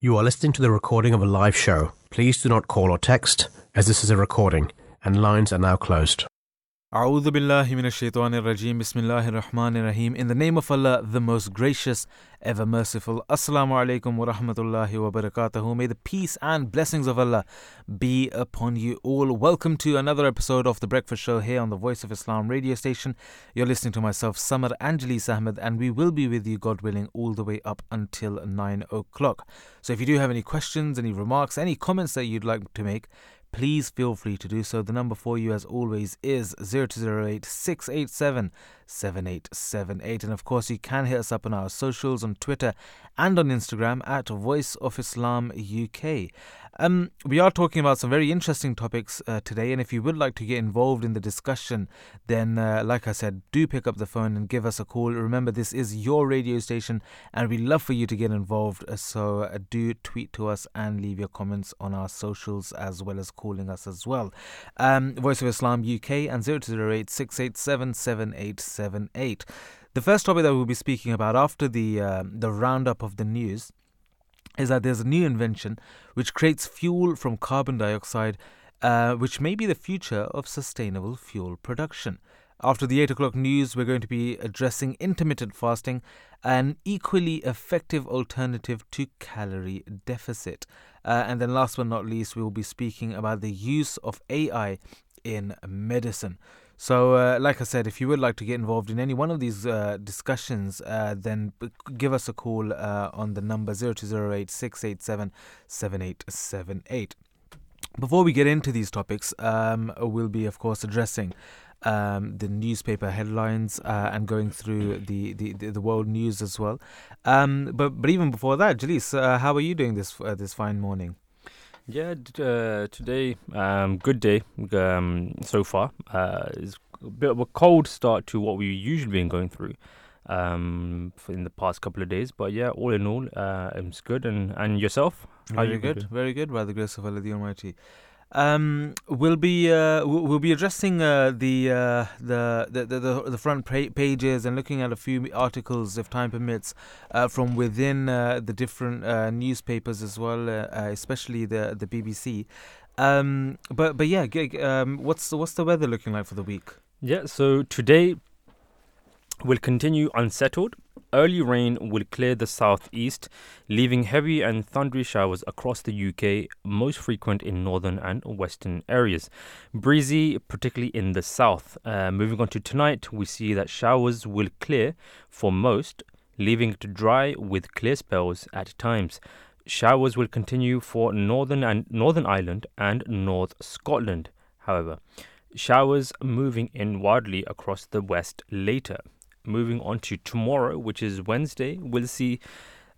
You are listening to the recording of a live show. Please do not call or text, as this is a recording, and lines are now closed. A'udhu billahi minash shaitanir rajim. Bismillahir rahmanir rahim. In the name of Allah, the most gracious, ever merciful. Assalamu alaikum wa rahmatullahi wa barakatuhu. May the peace and blessings of Allah be upon you all. Welcome to another episode of The Breakfast Show here on the Voice of Islam radio station. You're listening to myself, Samar Angelis Ahmed, and we will be with you, God willing, all the way up until 9 o'clock. So if you do have any questions, any remarks, any comments that you'd like to make, please feel free to do so. The number for you, as always, is 0208 687 7878. And of course, you can hit us up on our socials on Twitter and on Instagram at Voice of Islam UK. Um, we are talking about some very interesting topics uh, today, and if you would like to get involved in the discussion, then, uh, like I said, do pick up the phone and give us a call. Remember, this is your radio station, and we'd love for you to get involved. uh, So uh, do tweet to us and leave your comments on our socials as well as calling us as well. Um, Voice of Islam UK and 0208 687 7878. The first topic that we'll be speaking about after the um, the roundup of the news is that there's a new invention which creates fuel from carbon dioxide, uh, which may be the future of sustainable fuel production. After the 8 o'clock news, we're going to be addressing intermittent fasting, an equally effective alternative to calorie deficit. Uh, and then, last but not least, we will be speaking about the use of AI in medicine. So, uh, like I said, if you would like to get involved in any one of these uh, discussions, uh, then b- give us a call uh, on the number 0208 687 7878. Before we get into these topics, um, we'll be, of course, addressing um, the newspaper headlines uh, and going through the, the, the, world news as well. Um, but but even before that, Jalis, uh, how are you doing this uh, this fine morning? Yeah, uh, today, um, good day um, so far. Uh, it's a bit of a cold start to what we've usually been going through um, in the past couple of days. But yeah, all in all, uh, it's good. And, and yourself? How Very you good, doing? very good. By the grace of Allah the Almighty. Um, we'll be uh, we'll be addressing uh, the, uh, the the the the front pages and looking at a few articles, if time permits, uh, from within uh, the different uh, newspapers as well, especially the the BBC. Um, but but yeah, um, what's what's the weather looking like for the week? Yeah, so today will continue unsettled. Early rain will clear the southeast, leaving heavy and thundery showers across the UK, most frequent in northern and western areas. Breezy, particularly in the south. Uh, moving on to tonight, we see that showers will clear for most, leaving it dry with clear spells at times. Showers will continue for northern and Northern Ireland and North Scotland. However, showers moving in widely across the west later. Moving on to tomorrow, which is Wednesday, we'll see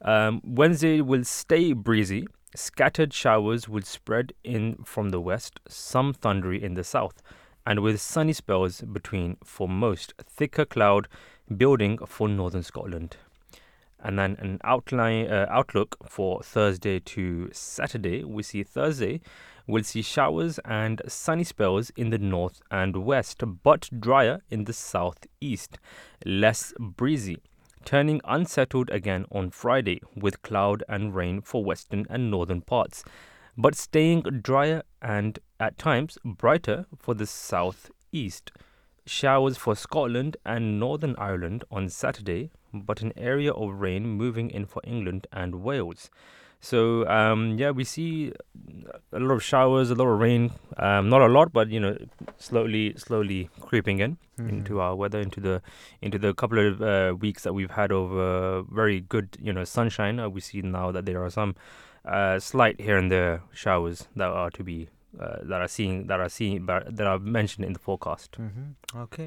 um, Wednesday will stay breezy. Scattered showers will spread in from the west, some thundery in the south, and with sunny spells between for most. Thicker cloud building for northern Scotland. And then an outline uh, outlook for Thursday to Saturday. We see Thursday We'll see showers and sunny spells in the north and west, but drier in the southeast, less breezy. Turning unsettled again on Friday with cloud and rain for western and northern parts, but staying drier and at times brighter for the southeast. Showers for Scotland and Northern Ireland on Saturday, but an area of rain moving in for England and Wales. So um, yeah, we see a lot of showers, a lot of rain. Um, not a lot, but you know, slowly, slowly creeping in into our weather, into the into the couple of uh, weeks that we've had of uh, very good, you know, sunshine. Uh, we see now that there are some uh, slight here and there showers that are to be uh, that are seeing that are seeing that are mentioned in the forecast. Mm-hmm. Okay.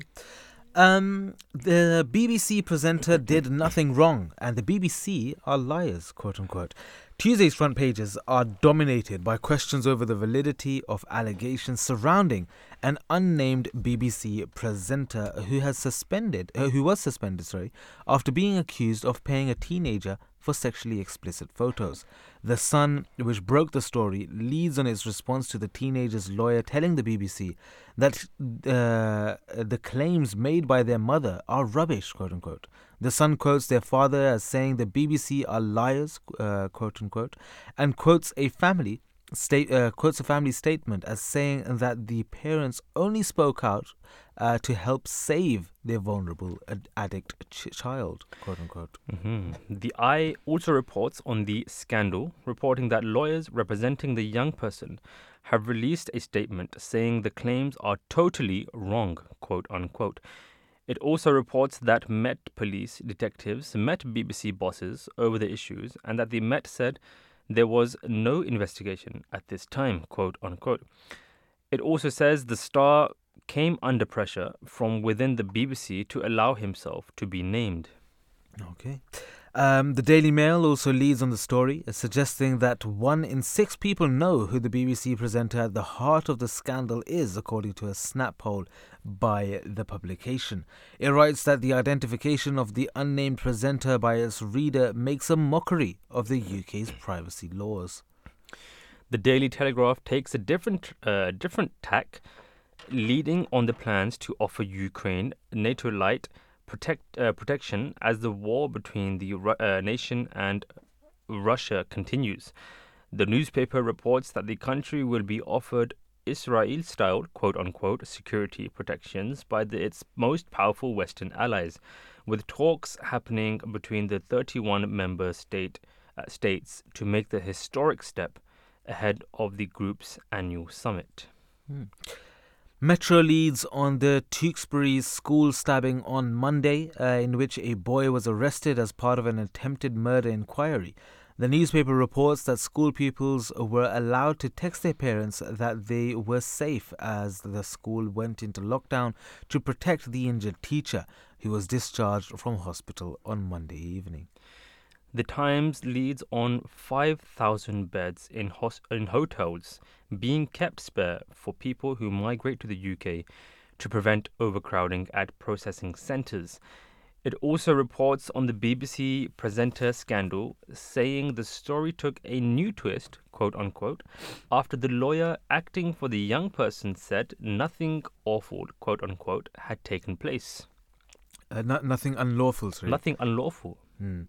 Um, the BBC presenter did nothing wrong, and the BBC are liars, quote unquote. Tuesday's front pages are dominated by questions over the validity of allegations surrounding an unnamed BBC presenter who has suspended, uh, who was suspended, sorry, after being accused of paying a teenager for sexually explicit photos. The Sun, which broke the story, leads on its response to the teenager's lawyer telling the BBC that uh, the claims made by their mother are rubbish, quote unquote. The Sun quotes their father as saying the BBC are liars, uh, quote unquote, and quotes a family state uh, quotes a family statement as saying that the parents only spoke out uh, to help save their vulnerable ad- addict ch- child, quote unquote. hmm The Eye also reports on the scandal, reporting that lawyers representing the young person have released a statement saying the claims are totally wrong, quote unquote. It also reports that Met police detectives met BBC bosses over the issues and that the Met said there was no investigation at this time, quote unquote. It also says the star came under pressure from within the BBC to allow himself to be named. Okay. Um, the Daily Mail also leads on the story, uh, suggesting that one in six people know who the BBC presenter at the heart of the scandal is, according to a snap poll by the publication. It writes that the identification of the unnamed presenter by its reader makes a mockery of the UK's privacy laws. The Daily Telegraph takes a different, uh, different tack, leading on the plans to offer Ukraine NATO light protect, uh, protection as the war between the uh, nation and Russia continues. The newspaper reports that the country will be offered Israel style, quote unquote, security protections by the, its most powerful Western allies, with talks happening between the 31 member state, uh, states to make the historic step ahead of the group's annual summit. Metro leads on the Tewkesbury school stabbing on Monday, uh, in which a boy was arrested as part of an attempted murder inquiry. The newspaper reports that school pupils were allowed to text their parents that they were safe as the school went into lockdown to protect the injured teacher, who was discharged from hospital on Monday evening. The Times leads on 5,000 beds in, hos- in hotels being kept spare for people who migrate to the UK to prevent overcrowding at processing centres. It also reports on the BBC presenter scandal, saying the story took a new twist, quote unquote, after the lawyer acting for the young person said nothing awful, quote unquote, had taken place. Uh, no- nothing unlawful, sorry. Nothing unlawful. Hmm.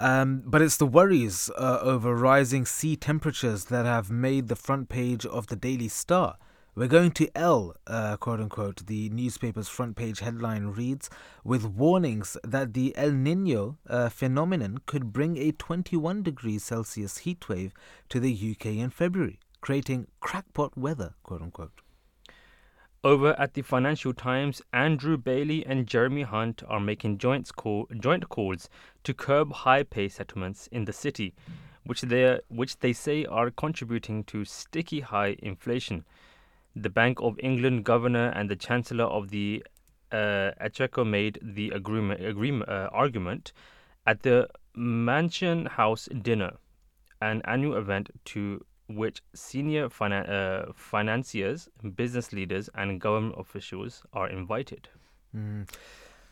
Um, but it's the worries uh, over rising sea temperatures that have made the front page of the Daily Star. We're going to L, uh, quote unquote, the newspaper's front page headline reads, with warnings that the El Nino uh, phenomenon could bring a 21 degrees Celsius heatwave to the UK in February, creating crackpot weather, quote unquote. Over at the Financial Times, Andrew Bailey and Jeremy Hunt are making joint, call, joint calls to curb high pay settlements in the city, which they, which they say are contributing to sticky high inflation. The Bank of England governor and the Chancellor of the uh, made the agreement, agreement uh, argument at the Mansion House dinner, an annual event to which senior finan- uh, financiers, business leaders, and government officials are invited. Mm.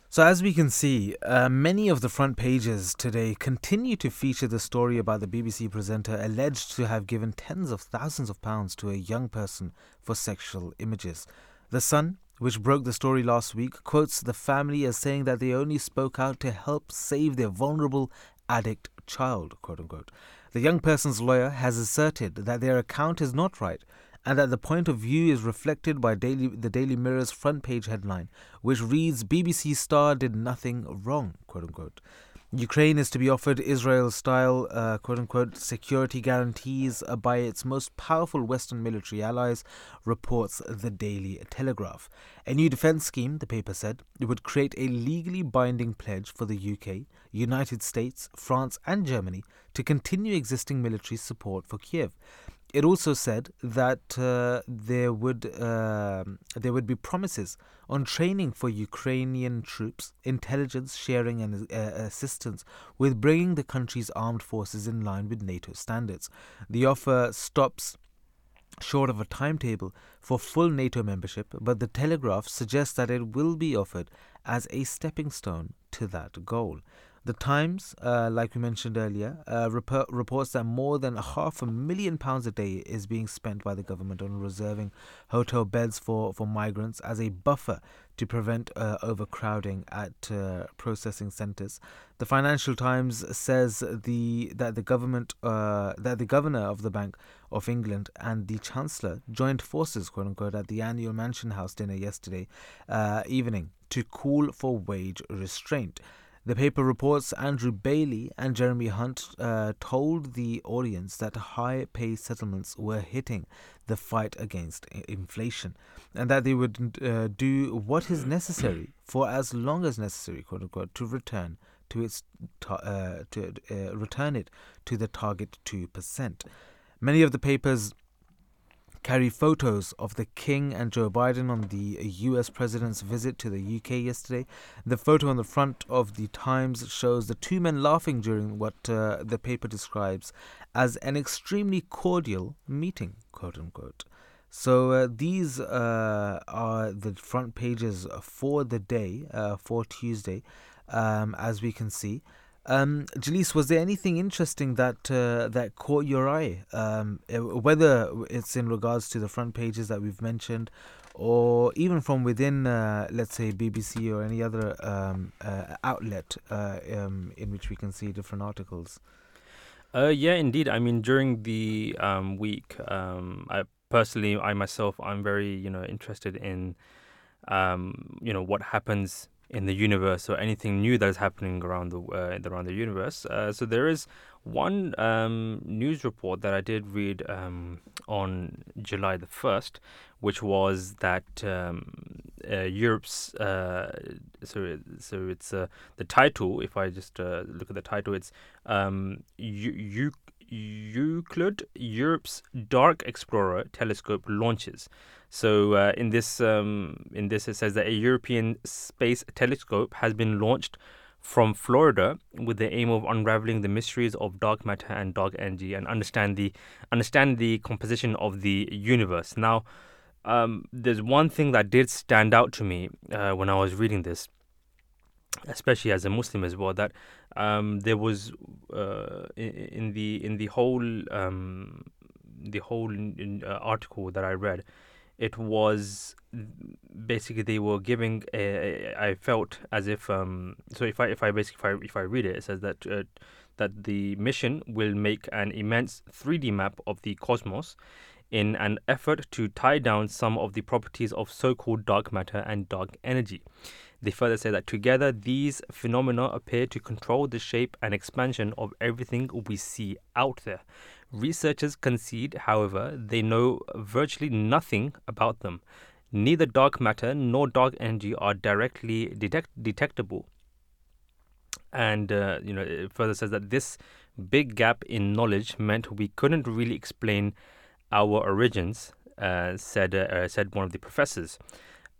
So, as we can see, uh, many of the front pages today continue to feature the story about the BBC presenter alleged to have given tens of thousands of pounds to a young person for sexual images. The Sun, which broke the story last week, quotes the family as saying that they only spoke out to help save their vulnerable addict child, quote unquote. The young person's lawyer has asserted that their account is not right and that the point of view is reflected by Daily, the Daily Mirror's front page headline, which reads BBC Star did nothing wrong, quote unquote. Ukraine is to be offered Israel style, uh, quote unquote, security guarantees by its most powerful Western military allies, reports the Daily Telegraph. A new defense scheme, the paper said, would create a legally binding pledge for the UK, United States, France, and Germany to continue existing military support for Kiev. It also said that uh, there would uh, there would be promises on training for Ukrainian troops, intelligence sharing and uh, assistance with bringing the country's armed forces in line with NATO standards. The offer stops short of a timetable for full NATO membership, but the Telegraph suggests that it will be offered as a stepping stone to that goal. The Times, uh, like we mentioned earlier, uh, rep- reports that more than half a million pounds a day is being spent by the government on reserving hotel beds for, for migrants as a buffer to prevent uh, overcrowding at uh, processing centres. The Financial Times says the that the government uh, that the governor of the Bank of England and the Chancellor joined forces, quote unquote, at the annual Mansion House dinner yesterday uh, evening to call for wage restraint. The paper reports Andrew Bailey and Jeremy Hunt uh, told the audience that high pay settlements were hitting the fight against inflation and that they would uh, do what is necessary for as long as necessary, quote unquote, to return to its uh, to uh, return it to the target two percent. Many of the papers carry photos of the King and Joe Biden on the US president's visit to the UK yesterday. The photo on the front of the Times shows the two men laughing during what uh, the paper describes as an extremely cordial meeting, quote unquote. So uh, these uh, are the front pages for the day, uh, for Tuesday, um, as we can see. Um, was there anything interesting that uh, that caught your eye? Um, eh, whether it's in regards to the front pages that we've mentioned, or even from within, uh, let's say BBC or any other um, uh, outlet uh, um, in which we can see different articles. Uh, yeah, indeed. I mean, during the um, week, um, I personally, I myself, I'm very you know interested in you know what happens in the universe or anything new that is happening around the uh, around the universe. Uh, so there is one um, news report that I did read um, on July the first, which was that um, uh, Europe's uh, so so it's uh, the title. If I just uh, look at the title, it's um. Euclid, Europe's Dark Explorer telescope launches. So uh, in this um, in this it says that a European space telescope has been launched from Florida with the aim of unraveling the mysteries of dark matter and dark energy and understand the understand the composition of the universe. Now, um, there's one thing that did stand out to me uh, when I was reading this, especially as a Muslim as well, that um, there was uh, in, in, the in the whole um, the whole in, uh, article that I read it was basically they were giving a, I felt as if um so if I if I basically if I, if I read it it says that uh, that the mission will make an immense 3D map of the cosmos in an effort to tie down some of the properties of so-called dark matter and dark energy. They further say that together these phenomena appear to control the shape and expansion of everything we see out there. Researchers concede, however, they know virtually nothing about them. Neither dark matter nor dark energy are directly detect- detectable. And uh, you know, it further says that this big gap in knowledge meant we couldn't really explain our origins. Uh, said uh, said one of the professors.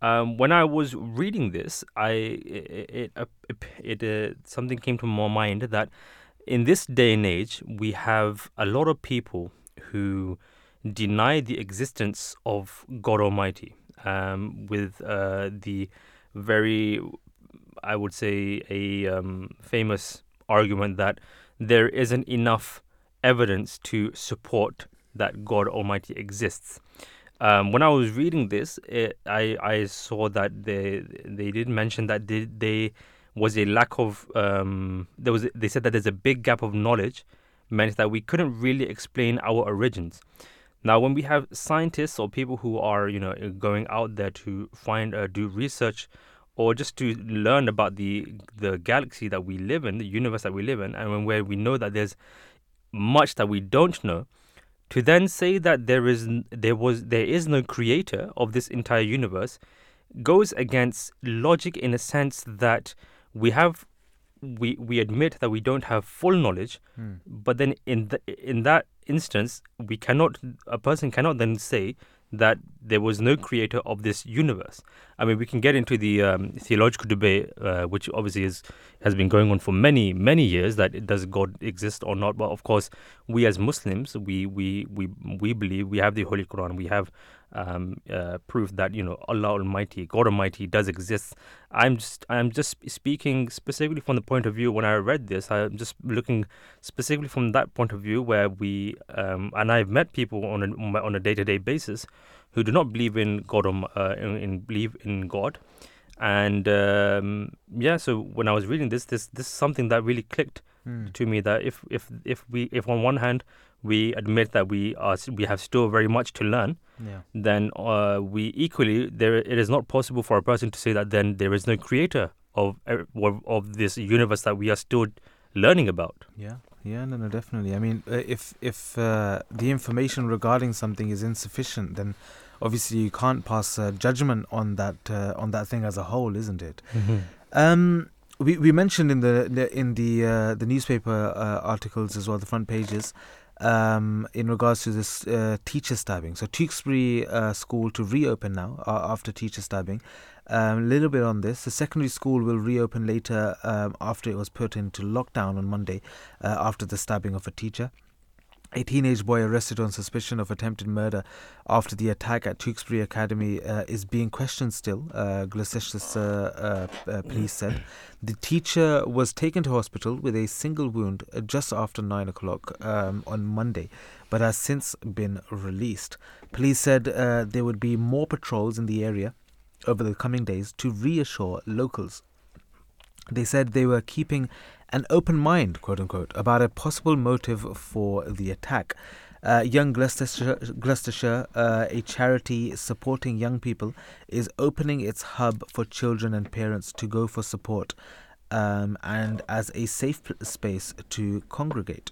Um, when I was reading this, I it it, it, uh, something came to my mind that in this day and age, we have a lot of people who deny the existence of God Almighty, um, with uh, the very, I would say, a um, famous argument that there isn't enough evidence to support that God Almighty exists. Um, when I was reading this, it, I I saw that they they did mention that they, they was a lack of um, there was they said that there's a big gap of knowledge meant that we couldn't really explain our origins. Now, when we have scientists or people who are you know going out there to find uh, do research or just to learn about the the galaxy that we live in, the universe that we live in, and when where we know that there's much that we don't know, to then say that there is there was there is no creator of this entire universe goes against logic in a sense that we have we we admit that we don't have full knowledge, mm. but then in the, in that instance, we cannot a person cannot then say that there was no creator of this universe. I mean, we can get into the um, theological debate, uh, which obviously is has been going on for many many years. That does God exist or not? But of course, we as Muslims, we we we we believe we have the Holy Quran, we have um, uh, proof that you know Allah Almighty, God Almighty, does exist. I'm just I'm just speaking specifically from the point of view when I read this. I'm just looking specifically from that point of view where we um, and I've met people on a on a day to day basis who do not believe in God uh, in, in believe in God. And um, yeah, so when I was reading this, this this is something that really clicked Mm. to me that if if if we if on one hand we admit that we are we have still very much to learn, Yeah. then uh, we equally there it is not possible for a person to say that then there is no creator of uh, of, this universe that we are still learning about. Yeah, yeah, no, no, definitely. I mean, uh, if if uh, the information regarding something is insufficient, then obviously you can't pass uh, judgment on that uh, on that thing as a whole, isn't it? Um, we we mentioned in the the- in the uh, the newspaper uh, articles as well, the front pages. Um, in regards to this uh, teacher stabbing, so Tewkesbury uh, School to reopen now uh, after teacher stabbing. A um, little bit on this. The secondary school will reopen later um, after it was put into lockdown on Monday uh, after the stabbing of a teacher. A teenage boy arrested on suspicion of attempted murder after the attack at Tewkesbury Academy uh, is being questioned still, uh, Gloucestershire uh, uh, police said. The teacher was taken to hospital with a single wound uh, just after 9 o'clock um, on Monday, but has since been released. Police said uh, there would be more patrols in the area over the coming days to reassure locals. They said they were keeping an open mind, quote unquote, about a possible motive for the attack. Uh, young Gloucestershire, Gloucestershire uh, a charity supporting young people, is opening its hub for children and parents to go for support um, and as a safe space to congregate.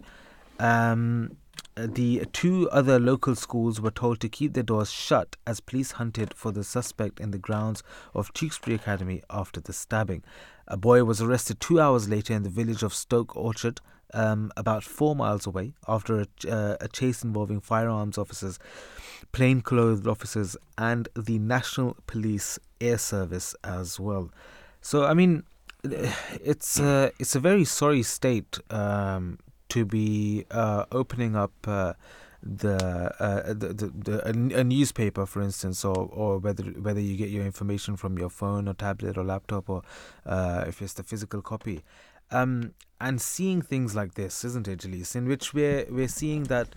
Um, the two other local schools were told to keep their doors shut as police hunted for the suspect in the grounds of Tewkesbury Academy after the stabbing. A boy was arrested two hours later in the village of Stoke Orchard, um, about four miles away, after a, uh, a chase involving firearms officers, plainclothed officers, and the National Police Air Service as well. So, I mean, it's uh, it's a very sorry state um, to be uh, opening up uh, the, uh, the, the, the a, newspaper, for instance, or, or whether whether you get your information from your phone or tablet or laptop, or uh, if it's the physical copy. Um, and seeing things like this, isn't it, Jalise, in which we're we're seeing that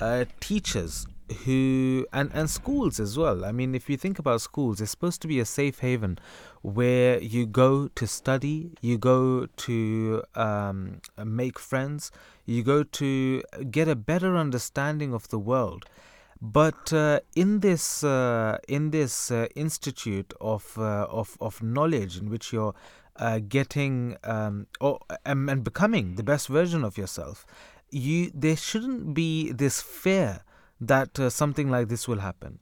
uh, teachers who and and schools as well. I mean, if you think about schools, it's supposed to be a safe haven where you go to study, you go to um, make friends, you go to get a better understanding of the world. But uh, in this uh, in this uh, institute of uh, of of knowledge, in which you're uh, getting um, or and, and becoming the best version of yourself, you there shouldn't be this fear that uh, something like this will happen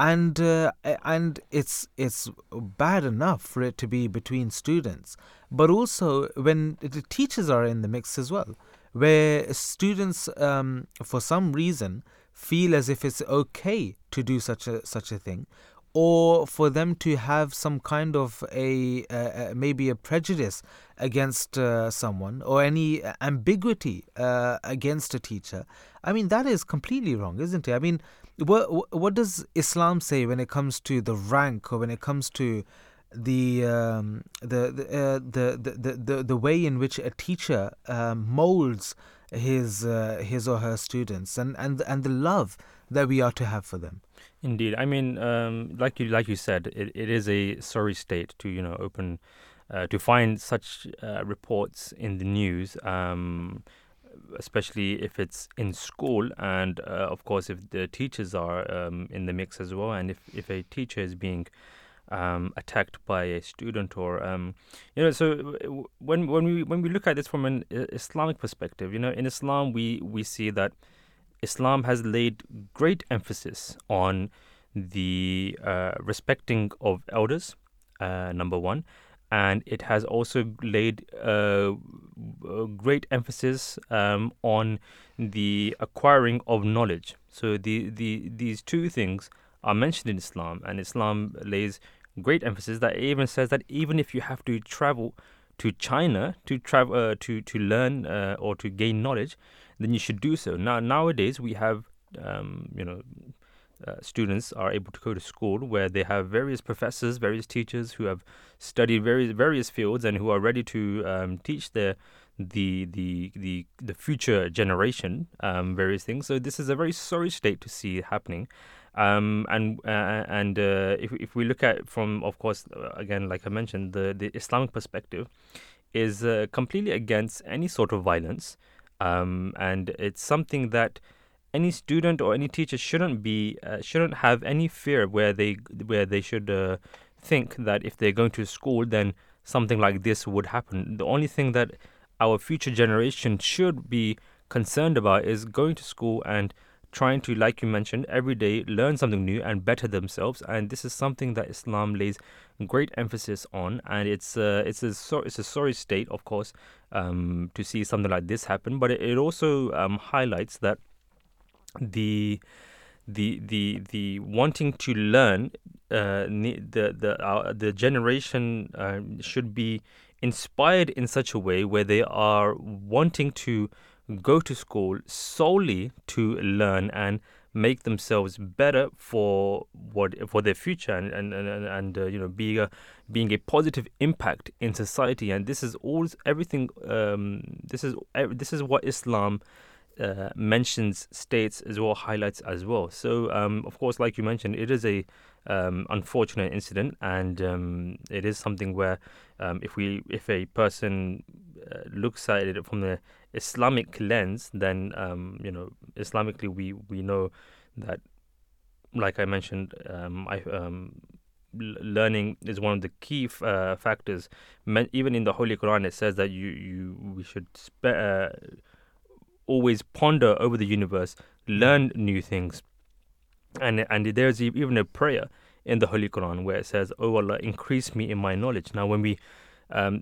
and uh, and it's it's bad enough for it to be between students. But also when the teachers are in the mix as well where students um, for some reason feel as if it's okay to do such a such a thing or for them to have some kind of a uh, uh, maybe a prejudice against uh, someone or any ambiguity uh, against a teacher i mean that is completely wrong isn't it? I mean what what does islam say when it comes to the rank or when it comes to the um, the the, uh, the, the the the way in which a teacher um, molds his uh, his or her students and and and the love that we are to have for them? Indeed, I mean, um, like you like you said, it, it is a sorry state to you know open uh, to find such uh, reports in the news, um, especially if it's in school, and uh, of course if the teachers are um, in the mix as well, and if if a teacher is being um, attacked by a student or um, you know so when when we when we look at this from an Islamic perspective, you know, in Islam we we see that Islam has laid great emphasis on the uh, respecting of elders, uh, number one, and it has also laid uh, great emphasis um, on the acquiring of knowledge. So the, the these two things are mentioned in Islam, and Islam lays great emphasis that it even says that even if you have to travel to China to travel uh, to to learn uh, or to gain knowledge, then you should do so. Now nowadays we have um, you know uh, students are able to go to school where they have various professors, various teachers who have studied various various fields and who are ready to um, teach the the the the future generation um, various things. So this is a very sorry state to see happening. Um, and uh, and uh, if if we look at from of course uh, again like I mentioned the the Islamic perspective is uh, completely against any sort of violence, um, and it's something that any student or any teacher shouldn't be uh, shouldn't have any fear where they where they should uh, think that if they're going to school then something like this would happen. The only thing that our future generation should be concerned about is going to school and trying to like you mentioned every day learn something new and better themselves. And this is something that islam lays great emphasis on. And it's uh, it's a so, it's a sorry state of course um, to see something like this happen. But it, it also um, highlights that the the the the wanting to learn uh, the the uh, the generation uh, should be inspired in such a way where they are wanting to go to school solely to learn and make themselves better for what for their future and and and, and uh, you know being a being a positive impact in society. And this is all everything um, this is this is what Islam uh, mentions states as well, highlights as well. So, um, of course, like you mentioned, it is a um, unfortunate incident, and um, it is something where um, if we if a person uh, looks at it from the Islamic lens, then um, you know, Islamically, we we know that, like I mentioned, um, I learning is one of the key f- uh, factors. even in the Holy Quran, it says that you you we should spe- uh, always ponder over the universe, learn new things. And and there's even a prayer in the Holy Quran where it says, "Oh Allah, increase me in my knowledge." Now, when we um,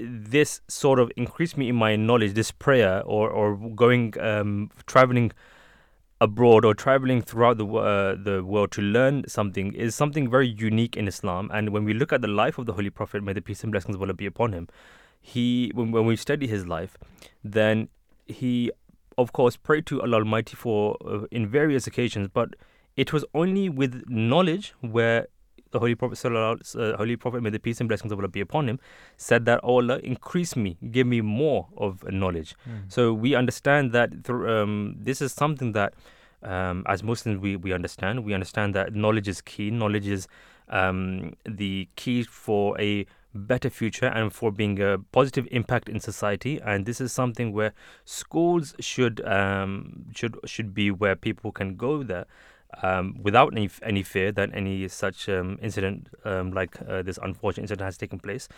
this sort of increase me in my knowledge, this prayer, or or going um, traveling abroad or traveling throughout the uh, the world to learn something is something very unique in Islam. And when we look at the life of the Holy Prophet, may the peace and blessings of Allah be upon him, he when, when we study his life, then he, of course, prayed to Allah Almighty for uh, in various occasions, but it was only with knowledge where the Holy Prophet, uh, Holy Prophet, may the peace and blessings of Allah be upon him, said that oh Allah, increase me, give me more of knowledge. Mm. So we understand that th- um, this is something that, um, as Muslims, we, we understand. We understand that knowledge is key. Knowledge is um, the key for a better future and for being a positive impact in society. And this is something where schools should um, should should be where people can go there. Um, without any any fear that any such um, incident um, like uh, this unfortunate incident has taken place,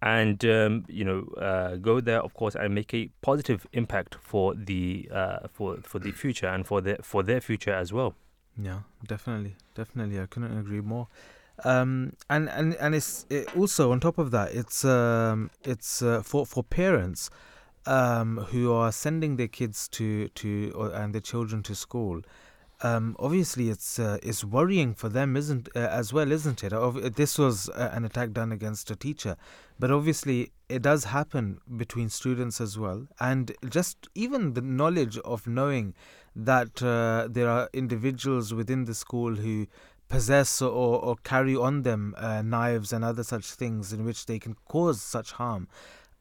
and um, you know uh, go there of course and make a positive impact for the uh, for for the future and for their for their future as well. Yeah, definitely, definitely. I couldn't agree more um, and and and it's it also on top of that, it's um, it's uh, for for parents um, who are sending their kids to to or, and their children to school. Um, obviously, it's uh, it's worrying for them, isn't uh, as well, isn't it? This was uh, an attack done against a teacher, but obviously it does happen between students as well, and just even the knowledge of knowing that uh, there are individuals within the school who possess or, or carry on them uh, knives and other such things in which they can cause such harm.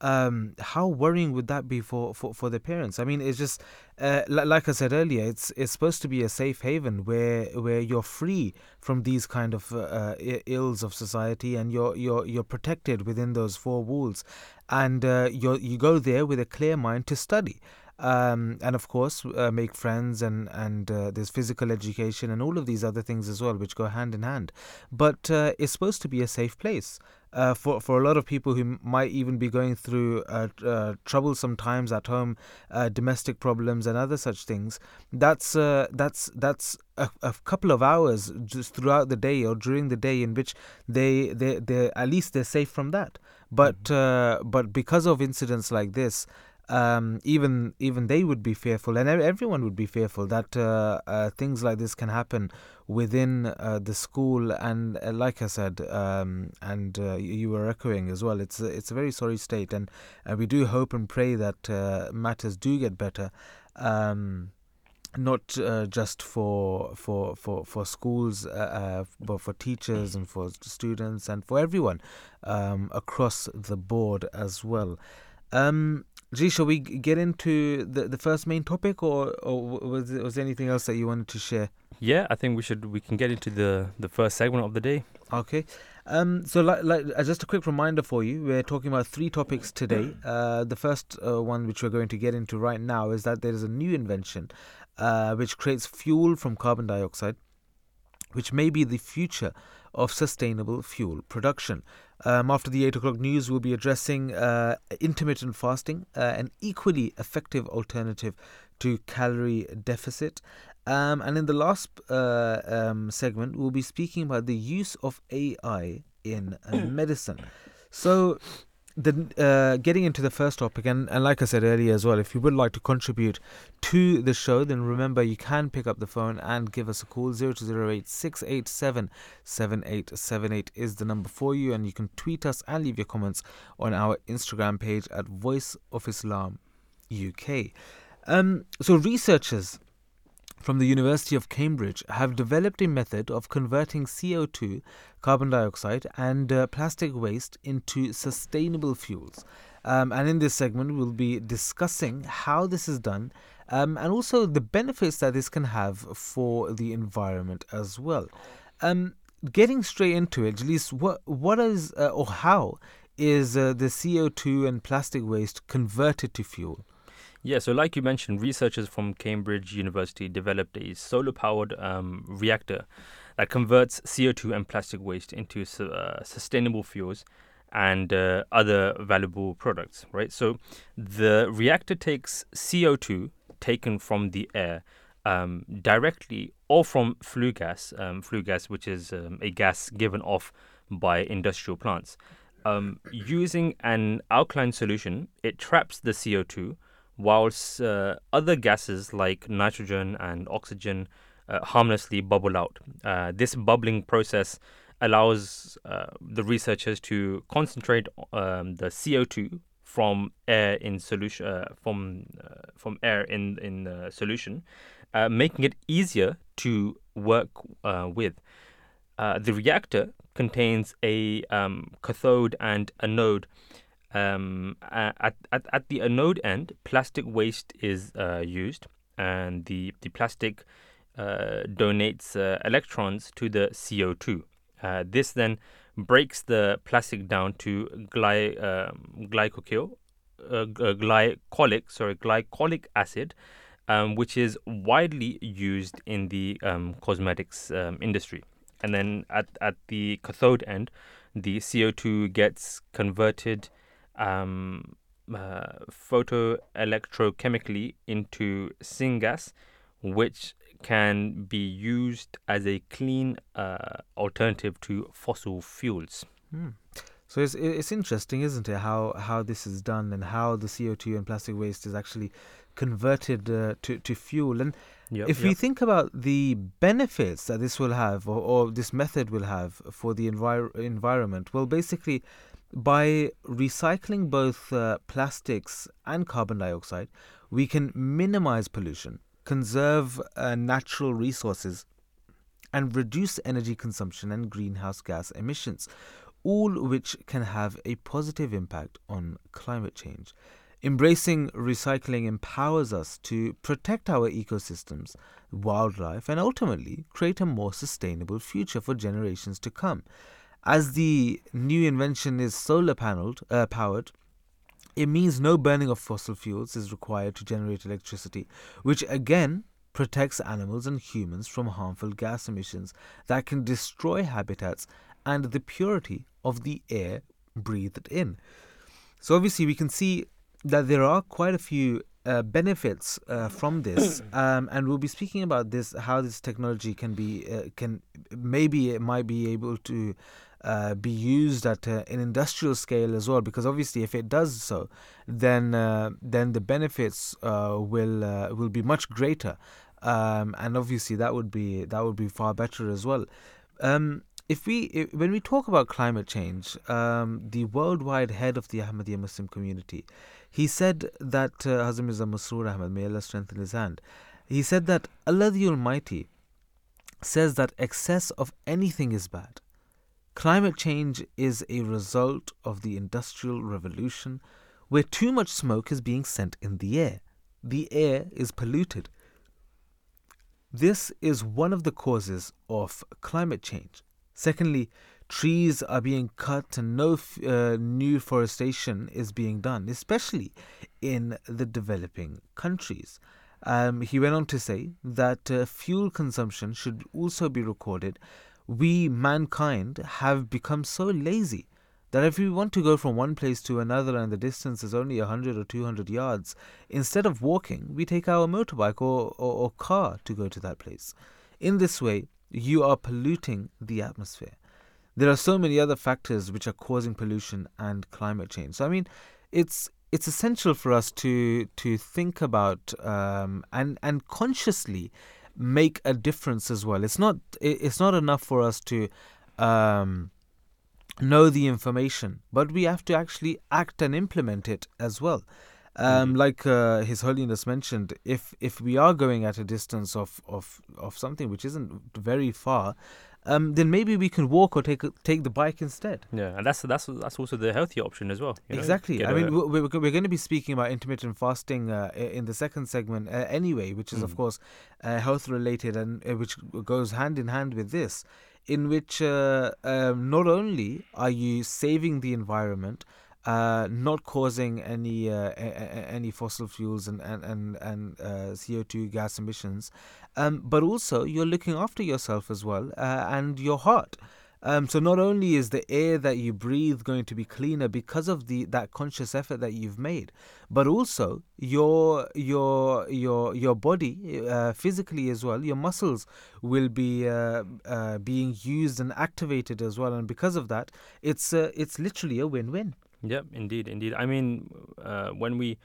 Um, how worrying would that be for, for, for the parents? I mean, it's just uh, like I said earlier, it's it's supposed to be a safe haven where where you're free from these kind of uh, ills of society, and you're you're you're protected within those four walls, and uh, you you go there with a clear mind to study um, and of course uh, make friends and and uh, there's physical education and all of these other things as well which go hand in hand but uh, it's supposed to be a safe place uh, for for a lot of people who might even be going through uh, uh, troublesome times at home, domestic problems and other such things. That's that's that's a, a, couple of hours just throughout the day or during the day in which they they they at least they're safe from that. But mm-hmm. but because of incidents like this um, even even they would be fearful, and everyone would be fearful that uh, uh, things like this can happen within uh, the school. And uh, like I said, um, and uh, you were echoing as well, it's it's a very sorry state, and we do hope and pray that uh, matters do get better. Um, not uh, just for for for for schools, uh, uh, but for teachers and for students and for everyone um, across the board as well. Um, Gee, shall we get into the, the first main topic, or, or was there, was there anything else that you wanted to share? Yeah, I think we should we can get into the the first segment of the day. Okay, um, so like, like uh, just a quick reminder for you, we're talking about three topics today. Uh, the first uh, one, which we're going to get into right now, is that there is a new invention uh, which creates fuel from carbon dioxide, which may be the future of sustainable fuel production. Um, after the 8 o'clock news, we'll be addressing uh, intermittent fasting, uh, an equally effective alternative to calorie deficit. Um, and in the last uh, um, segment, we'll be speaking about the use of AI in medicine. So, the uh, getting into the first topic, and, and like I said earlier as well, if you would like to contribute to the show, then remember you can pick up the phone and give us a call. 0208 687 7878 is the number for you, and you can tweet us and leave your comments on our Instagram page at Voice of Islam UK. Um, so, researchers from the University of Cambridge have developed a method of converting CO2, carbon dioxide, and uh, plastic waste into sustainable fuels. Um, and in this segment, we'll be discussing how this is done um, and also the benefits that this can have for the environment as well. Um, getting straight into it, Jalise, what, what is uh, or how is uh, the CO2 and plastic waste converted to fuel? Yeah, so like you mentioned, researchers from Cambridge University developed a solar powered um, reactor that converts CO2 and plastic waste into uh, sustainable fuels and uh, other valuable products, right? So the reactor takes CO2 taken from the air um, directly or from flue gas, um, flue gas, which is um, a gas given off by industrial plants. Um, using an alkaline solution, it traps the CO2 whilst uh, other gases like nitrogen and oxygen uh, harmlessly bubble out. Uh, this bubbling process allows uh, the researchers to concentrate um, the CO2 from air in solution uh, from uh, from air in in solution, making it easier to work with. the reactor contains a um, cathode and anode um, at, at, at the anode end, plastic waste is uh, used, and the, the plastic uh, donates uh, electrons to the CO2. Uh, this then breaks the plastic down to gly, um, uh, uh, glycolic, sorry, glycolic acid, um, which is widely used in the um, cosmetics um, industry. And then at, at the cathode end, the CO2 gets converted um, uh, photoelectrochemically into syngas, which can be used as a clean uh, alternative to fossil fuels. Hmm. So it's it's interesting, isn't it, how how this is done and how the CO two and plastic waste is actually converted uh, to to fuel. And yep, if yep. we think about the benefits that this will have, or, or this method will have for the envir- environment, well, basically by recycling both uh, plastics and carbon dioxide, we can minimize pollution, conserve uh, natural resources, and reduce energy consumption and greenhouse gas emissions, all which can have a positive impact on climate change. Embracing recycling empowers us to protect our ecosystems, wildlife, and ultimately create a more sustainable future for generations to come. As the new invention is solar paneled, uh, powered, it means no burning of fossil fuels is required to generate electricity, which again protects animals and humans from harmful gas emissions that can destroy habitats and the purity of the air breathed in. So, obviously, we can see that there are quite a few uh, benefits uh, from this, um, and we'll be speaking about this how this technology can be uh, can maybe it might be able to uh, be used at uh, an industrial scale as well. Because obviously, if it does so, then uh, then the benefits uh, will will be much greater, um, and obviously that would be that would be far better as well. Um, if we if, when we talk about climate change, um, the worldwide head of the Ahmadiyya Muslim community, he said that uh, Hazrat Mirza Masroor Ahmad, may Allah strengthen his hand, He said that Allah the Almighty says that excess of anything is bad. Climate change is a result of the Industrial Revolution where too much smoke is being sent in the air. The air is polluted. This is one of the causes of climate change. Secondly, trees are being cut and no uh, new forestation is being done, especially in the developing countries. Um, he went on to say that uh, fuel consumption should also be recorded. We, mankind, have become so lazy that if we want to go from one place to another and the distance is only 100 or 200 yards, instead of walking, we take our motorbike or, or, or car to go to that place. In this way, you are polluting the atmosphere. There are so many other factors which are causing pollution and climate change. So, I mean, it's it's essential for us to to think about um, and and consciously make a difference as well. It's not it's not enough for us to um, know the information, but we have to actually act and implement it as well. Um, like uh, His Holiness mentioned, if if we are going at a distance of, of, of something which isn't very far, um, then maybe we can walk or take take the bike instead. Yeah, and that's that's that's also the healthy option as well. you know, exactly. get I mean, we're, we're we're going to be speaking about intermittent fasting uh, in the second segment uh, anyway, which is of Mm. course uh, health related and uh, which goes hand in hand with this, in which uh, um, not only are you saving the environment. Uh, not causing any uh, a- a- any fossil fuels and and and, and uh, CO two gas emissions, um, but also you're looking after yourself as well uh, and your heart. Um, so not only is the air that you breathe going to be cleaner because of the that conscious effort that you've made, but also your your your your body uh, physically as well, your muscles will be uh, uh, being used and activated as well, and because of that, it's uh, it's literally a win-win. Yep, indeed, indeed. I mean, uh, when we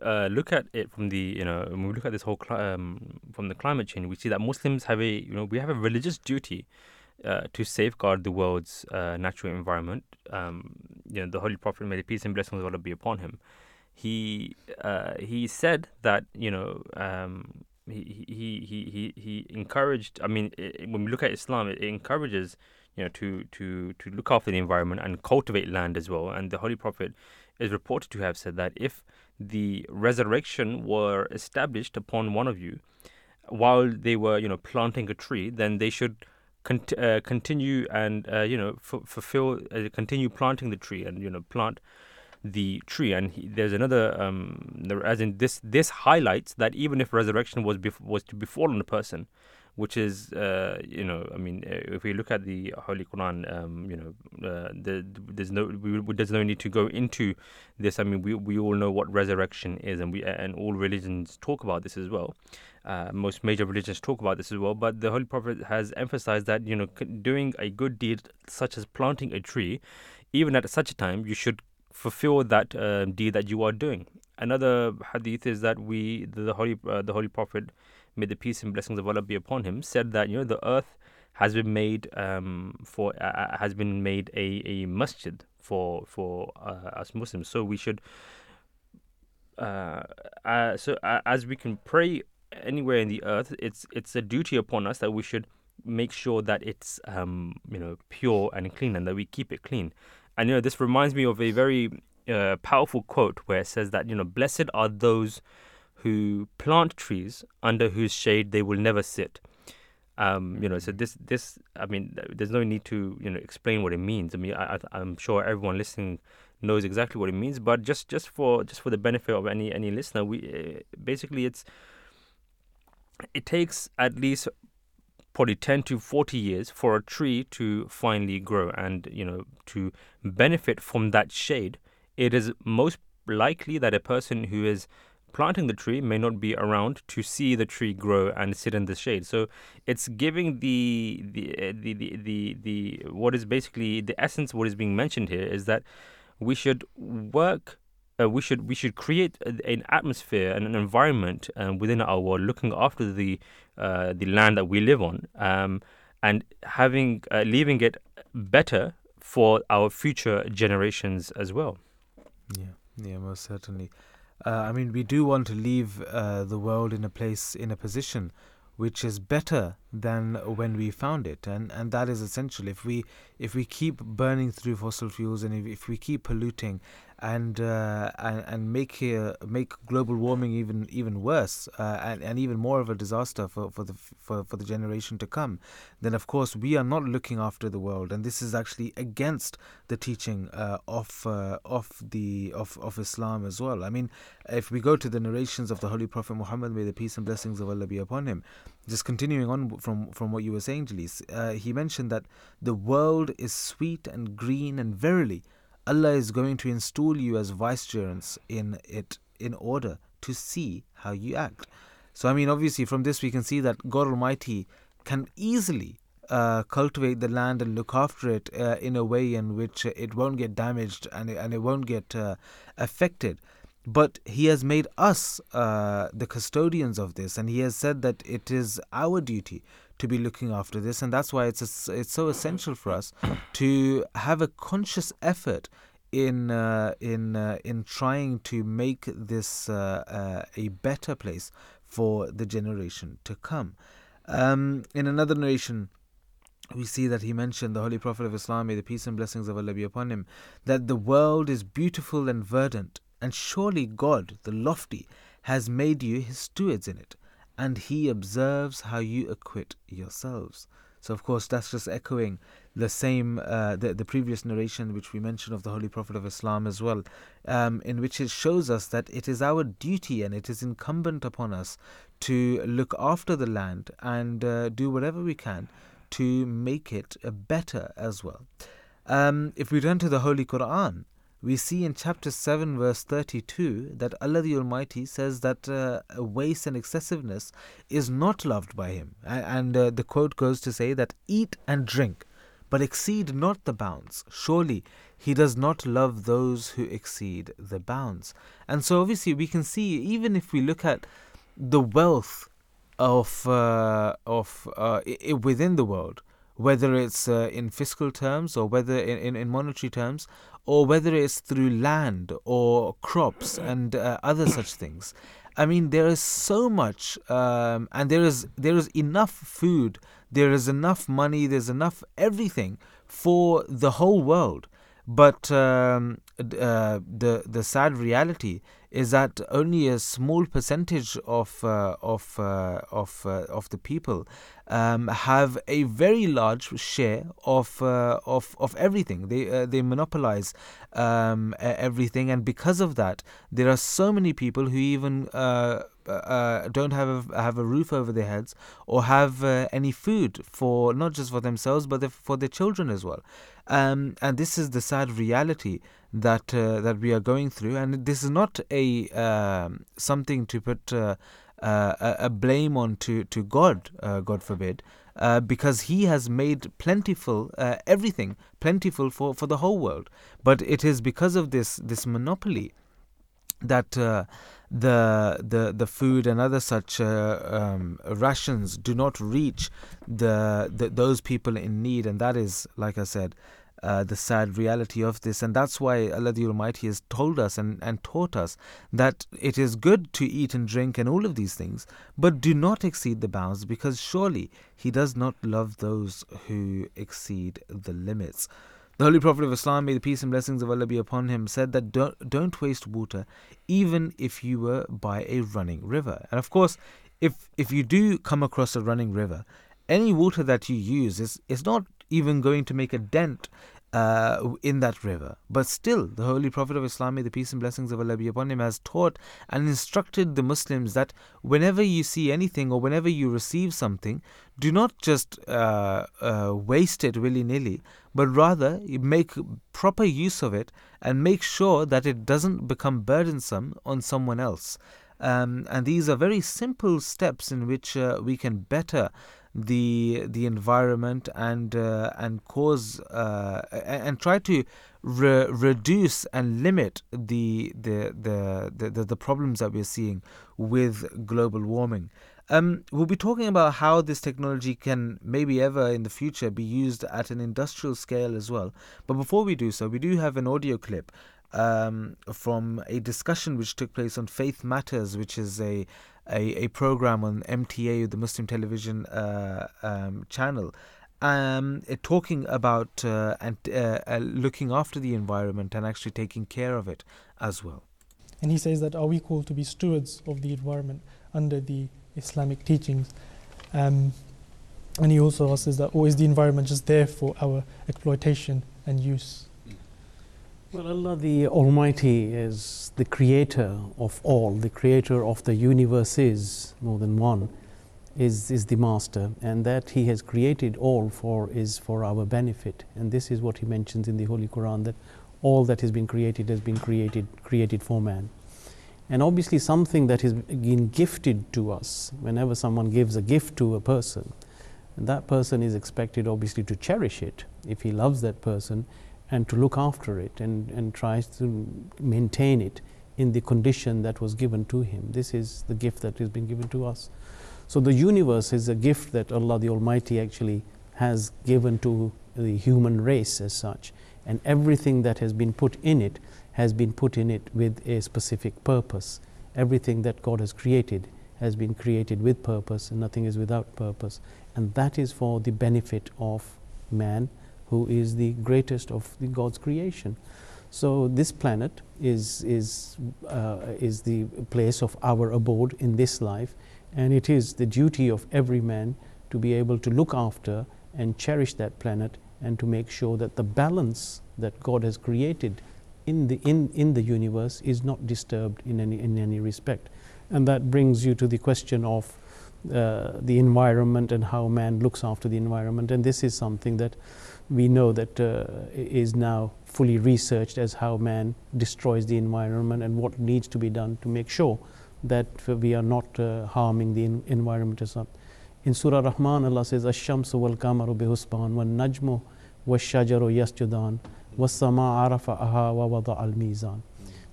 uh, look at it from the, you know, when we look at this whole um, from the climate change, we see that Muslims have a, you know, we have a religious duty uh, to safeguard the world's uh, natural environment. Um, you know, the Holy Prophet, may the peace and blessings of Allah be upon him, he uh, he said that, you know, um, he, he he he he encouraged. I mean, i when we look at Islam, it, it encourages you know, to, to, to look after the environment and cultivate land as well. And the Holy Prophet is reported to have said that if the resurrection were established upon one of you while they were, you know, planting a tree, then they should cont- uh, continue and, uh, you know, f- fulfill, uh, continue planting the tree and, you know, plant the tree. And he, there's another, um, there, as in this, this highlights that even if resurrection was bef- was to befall on a person, which is, uh, you know, I mean, uh, if we look at the Holy Quran, um, you know, uh, the, there's no, we, there's no need to go into this. I mean, we we all know what resurrection is, and we and all religions talk about this as well. Uh, most major religions talk about this as well. But the Holy Prophet has emphasized that you know, doing a good deed such as planting a tree, even at such a time, you should fulfill that uh, deed that you are doing. Another hadith is that we, the, the holy, uh, the Holy Prophet may the peace and blessings of Allah be upon him, said that you know the earth has been made um, for uh, uh, has been made a, a masjid for for uh, us Muslims. So we should. Uh, uh, so uh, as we can pray anywhere in the earth, it's it's a duty upon us that we should make sure that it's um, you know pure and clean, and that we keep it clean. And you know this reminds me of a very powerful quote where it says that you know blessed are those who plant trees under whose shade they will never sit. Um, you know, so this, this, I mean, there's no need to, you know, explain what it means. I mean, I, I'm sure everyone listening knows exactly what it means. But just, just for, just for the benefit of any, any listener, we uh, basically it's, it takes at least probably 10 to 40 years for a tree to finally grow and you know to benefit from that shade it is most likely that a person who is planting the tree may not be around to see the tree grow and sit in the shade so it's giving the the uh, the the, the, the what is basically the essence what is being mentioned here is that we should work uh, we should we should create an atmosphere and an environment um, within our world, looking after the uh, the land that we live on, um, and having uh, leaving it better for our future generations as well. Yeah, yeah, most certainly. Uh, I mean, we do want to leave uh, the world in a place, in a position which is better than when we found it. And and that is essential. If we if we keep burning through fossil fuels and if, if we keep polluting and uh, and, and make uh, make global warming even even worse uh, and, and even more of a disaster for, for the for, for the generation to come, then of course we are not looking after the world, and this is actually against the teaching uh, of uh, of the of, of Islam as well. I mean, if we go to the narrations of the Holy Prophet Muhammad, may the peace and blessings of Allah be upon him, just continuing on from from what you were saying, Jalise, uh, he mentioned that the world is sweet and green, and verily Allah is going to install you as vicegerents in it in order to see how you act. So, I mean, obviously, from this we can see that God Almighty can easily uh, cultivate the land and look after it uh, in a way in which it won't get damaged and it, and it won't get uh, affected. But He has made us uh, the custodians of this, and He has said that it is our duty to be looking after this, and that's why it's a, it's so essential for us to have a conscious effort in uh, in uh, in trying to make this uh, uh a better place for the generation to come. Um, in another narration, we see that he mentioned the Holy Prophet of Islam, may the peace and blessings of Allah be upon him, that the world is beautiful and verdant, and surely God, the lofty, has made you his stewards in it and he observes how you acquit yourselves. So, of course, that's just echoing the same, uh, the, the previous narration which we mentioned of the Holy Prophet of Islam as well, um, in which it shows us that it is our duty and it is incumbent upon us to look after the land and uh, do whatever we can to make it better as well. Um, if we turn to the Holy Quran, we see in chapter 7, verse 32, that Allah the Almighty says that uh, waste and excessiveness is not loved by Him. And uh, the quote goes to say that eat and drink, but exceed not the bounds. Surely He does not love those who exceed the bounds. And so, obviously, we can see, even if we look at the wealth of, uh, of uh, within the world, whether it's uh, in fiscal terms or whether in, in, in, monetary terms, or whether it's through land or crops and uh, other such things. I mean, there is so much, um, and there is there is enough food, there is enough money, there's enough everything for the whole world. But um, uh, the the sad reality is that only a small percentage of uh, of uh, of uh, of the people um, have a very large share of uh, of of everything. They uh, they monopolize um, everything, and because of that, there are so many people who even uh, don't have a, have a roof over their heads or have uh, any food for not just for themselves but for their children as well. Um, and this is the sad reality that uh, that we are going through, and this is not a um, something to put uh, a, a, blame on to, to God, uh, God forbid, uh, because He has made plentiful everything plentiful for, for the whole world. But it is because of this this monopoly that uh, the the the food and other such uh, um, rations do not reach the, the, those people in need, and that is, like I said, uh, the sad reality of this. And that's why Allah the Almighty has told us and, and taught us that it is good to eat and drink and all of these things, but do not exceed the bounds because surely He does not love those who exceed the limits. The Holy Prophet of Islam, may the peace and blessings of Allah be upon him, said that don't, don't waste water even if you were by a running river. And of course, if if you do come across a running river, any water that you use is, is not even going to make a dent uh, in that river. But still, the Holy Prophet of Islam, may the peace and blessings of Allah be upon him, has taught and instructed the Muslims that whenever you see anything or whenever you receive something, do not just uh, uh, waste it willy nilly, but rather make proper use of it and make sure that it doesn't become burdensome on someone else. Um, and these are very simple steps in which uh, we can better the the environment and uh, and cause uh, and try to re- reduce and limit the the, the the the problems that we're seeing with global warming. Um, we'll be talking about how this technology can maybe ever in the future be used at an industrial scale as well. But before we do so, we do have an audio clip um, from a discussion which took place on Faith Matters, which is a a, a program on MTA, the Muslim television uh, um, channel, um, talking about uh, and uh, uh, looking after the environment and actually taking care of it as well. And he says that are we called to be stewards of the environment under the Islamic teachings? Um, and he also asks that, or is the environment just there for our exploitation and use? Well, Allah the Almighty is the creator of all, the creator of the universe is more than one, is, is the master, and that He has created all for is for our benefit. And this is what He mentions in the Holy Quran that all that has been created has been created created for man. And obviously, something that has been gifted to us, whenever someone gives a gift to a person, that person is expected obviously to cherish it if he loves that person and to look after it and, and tries to maintain it in the condition that was given to him. This is the gift that has been given to us. So the universe is a gift that Allah the Almighty actually has given to the human race as such. And everything that has been put in it has been put in it with a specific purpose. Everything that God has created has been created with purpose, and nothing is without purpose. And that is for the benefit of man who is the greatest of the God's creation. So this planet is is uh, is the place of our abode in this life, and it is the duty of every man to be able to look after and cherish that planet and to make sure that the balance that God has created in the in, in the universe is not disturbed in any in any respect. And that brings you to the question of uh, the environment and how man looks after the environment. And this is something that we know that uh, is now fully researched as how man destroys the environment and what needs to be done to make sure that we are not uh, harming the environment as well. In Surah Rahman, Allah says, "Ash-shamsu wal kamaru bihusban, wan najmu wash-shajaru yasjudan, was-sama arafa'aha wa wada al-mizan."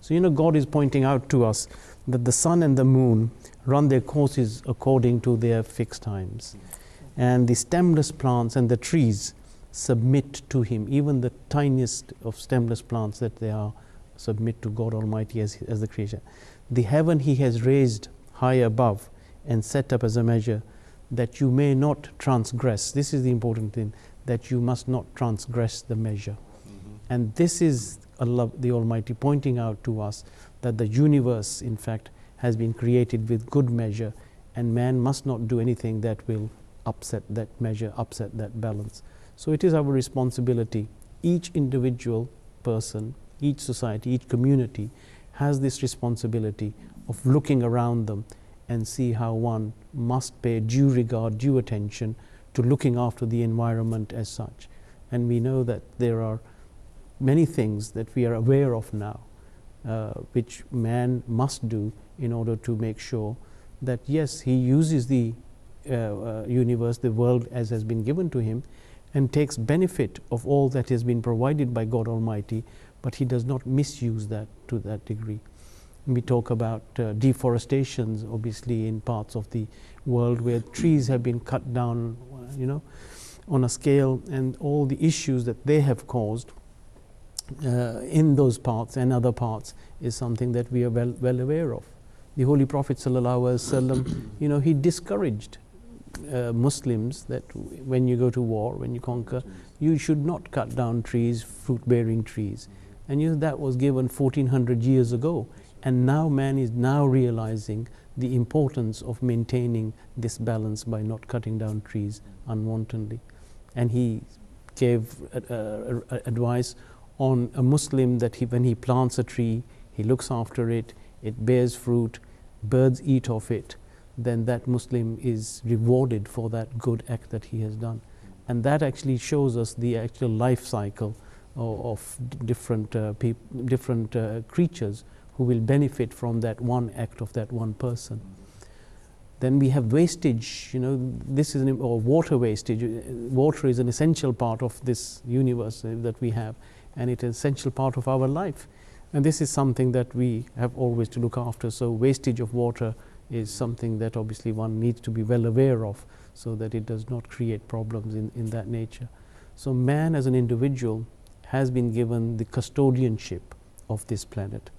So you know, God is pointing out to us that the sun and the moon run their courses according to their fixed times, and the stemless plants and the trees submit to Him, even the tiniest of stemless plants that they are, submit to God Almighty as, as the creator. The heaven He has raised high above and set up as a measure that you may not transgress. This is the important thing that you must not transgress the measure. Mm-hmm. And this is Allah the Almighty pointing out to us that the universe, in fact, has been created with good measure, and man must not do anything that will upset that measure, upset that balance. So it is our responsibility. Each individual person, each society, each community has this responsibility of looking around them and see how one must pay due regard, due attention to looking after the environment as such. And we know that there are many things that we are aware of now, uh, which man must do in order to make sure that yes, he uses the uh, uh, universe, the world as has been given to him, and takes benefit of all that has been provided by God Almighty, but he does not misuse that to that degree. We talk about uh, deforestations, obviously, in parts of the world where trees have been cut down, you know, on a scale, and all the issues that they have caused uh, in those parts and other parts is something that we are well, well aware of. The Holy Prophet, ﷺ, you know, he discouraged uh, Muslims that when you go to war, when you conquer, you should not cut down trees, fruit bearing trees. And you know, that was given 1400 years ago. And now man is now realizing the importance of maintaining this balance by not cutting down trees unwantedly. And he gave uh, advice on a Muslim that he, when he plants a tree, he looks after it, it bears fruit, birds eat of it, then that Muslim is rewarded for that good act that he has done. And that actually shows us the actual life cycle of, of different, uh, peop- different uh, creatures who will benefit from that one act of that one person. Then we have wastage, you know, this is an, or water wastage. Water is an essential part of this universe uh, that we have, and it is an essential part of our life. And this is something that we have always to look after. So, wastage of water is something that obviously one needs to be well aware of so that it does not create problems in, in that nature. So, man as an individual has been given the custodianship of this planet.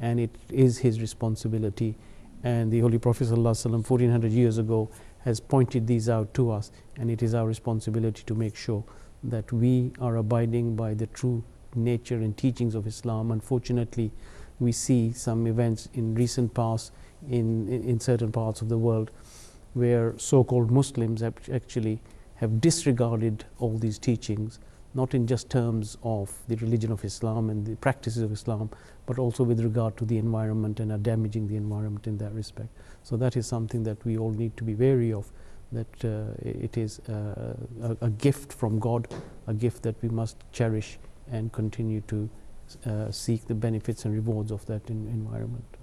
And it is his responsibility. And the Holy Prophet ﷺ, 1400 years ago has pointed these out to us. And it is our responsibility to make sure that we are abiding by the true nature and teachings of Islam. Unfortunately, we see some events in recent past in, in, in certain parts of the world where so-called Muslims have actually have disregarded all these teachings, not in just terms of the religion of Islam and the practices of Islam, but also with regard to the environment and are damaging the environment in that respect. So that is something that we all need to be wary of, that uh, it is uh, a, a, gift from God, a gift that we must cherish and continue to uh, seek the benefits and rewards of that environment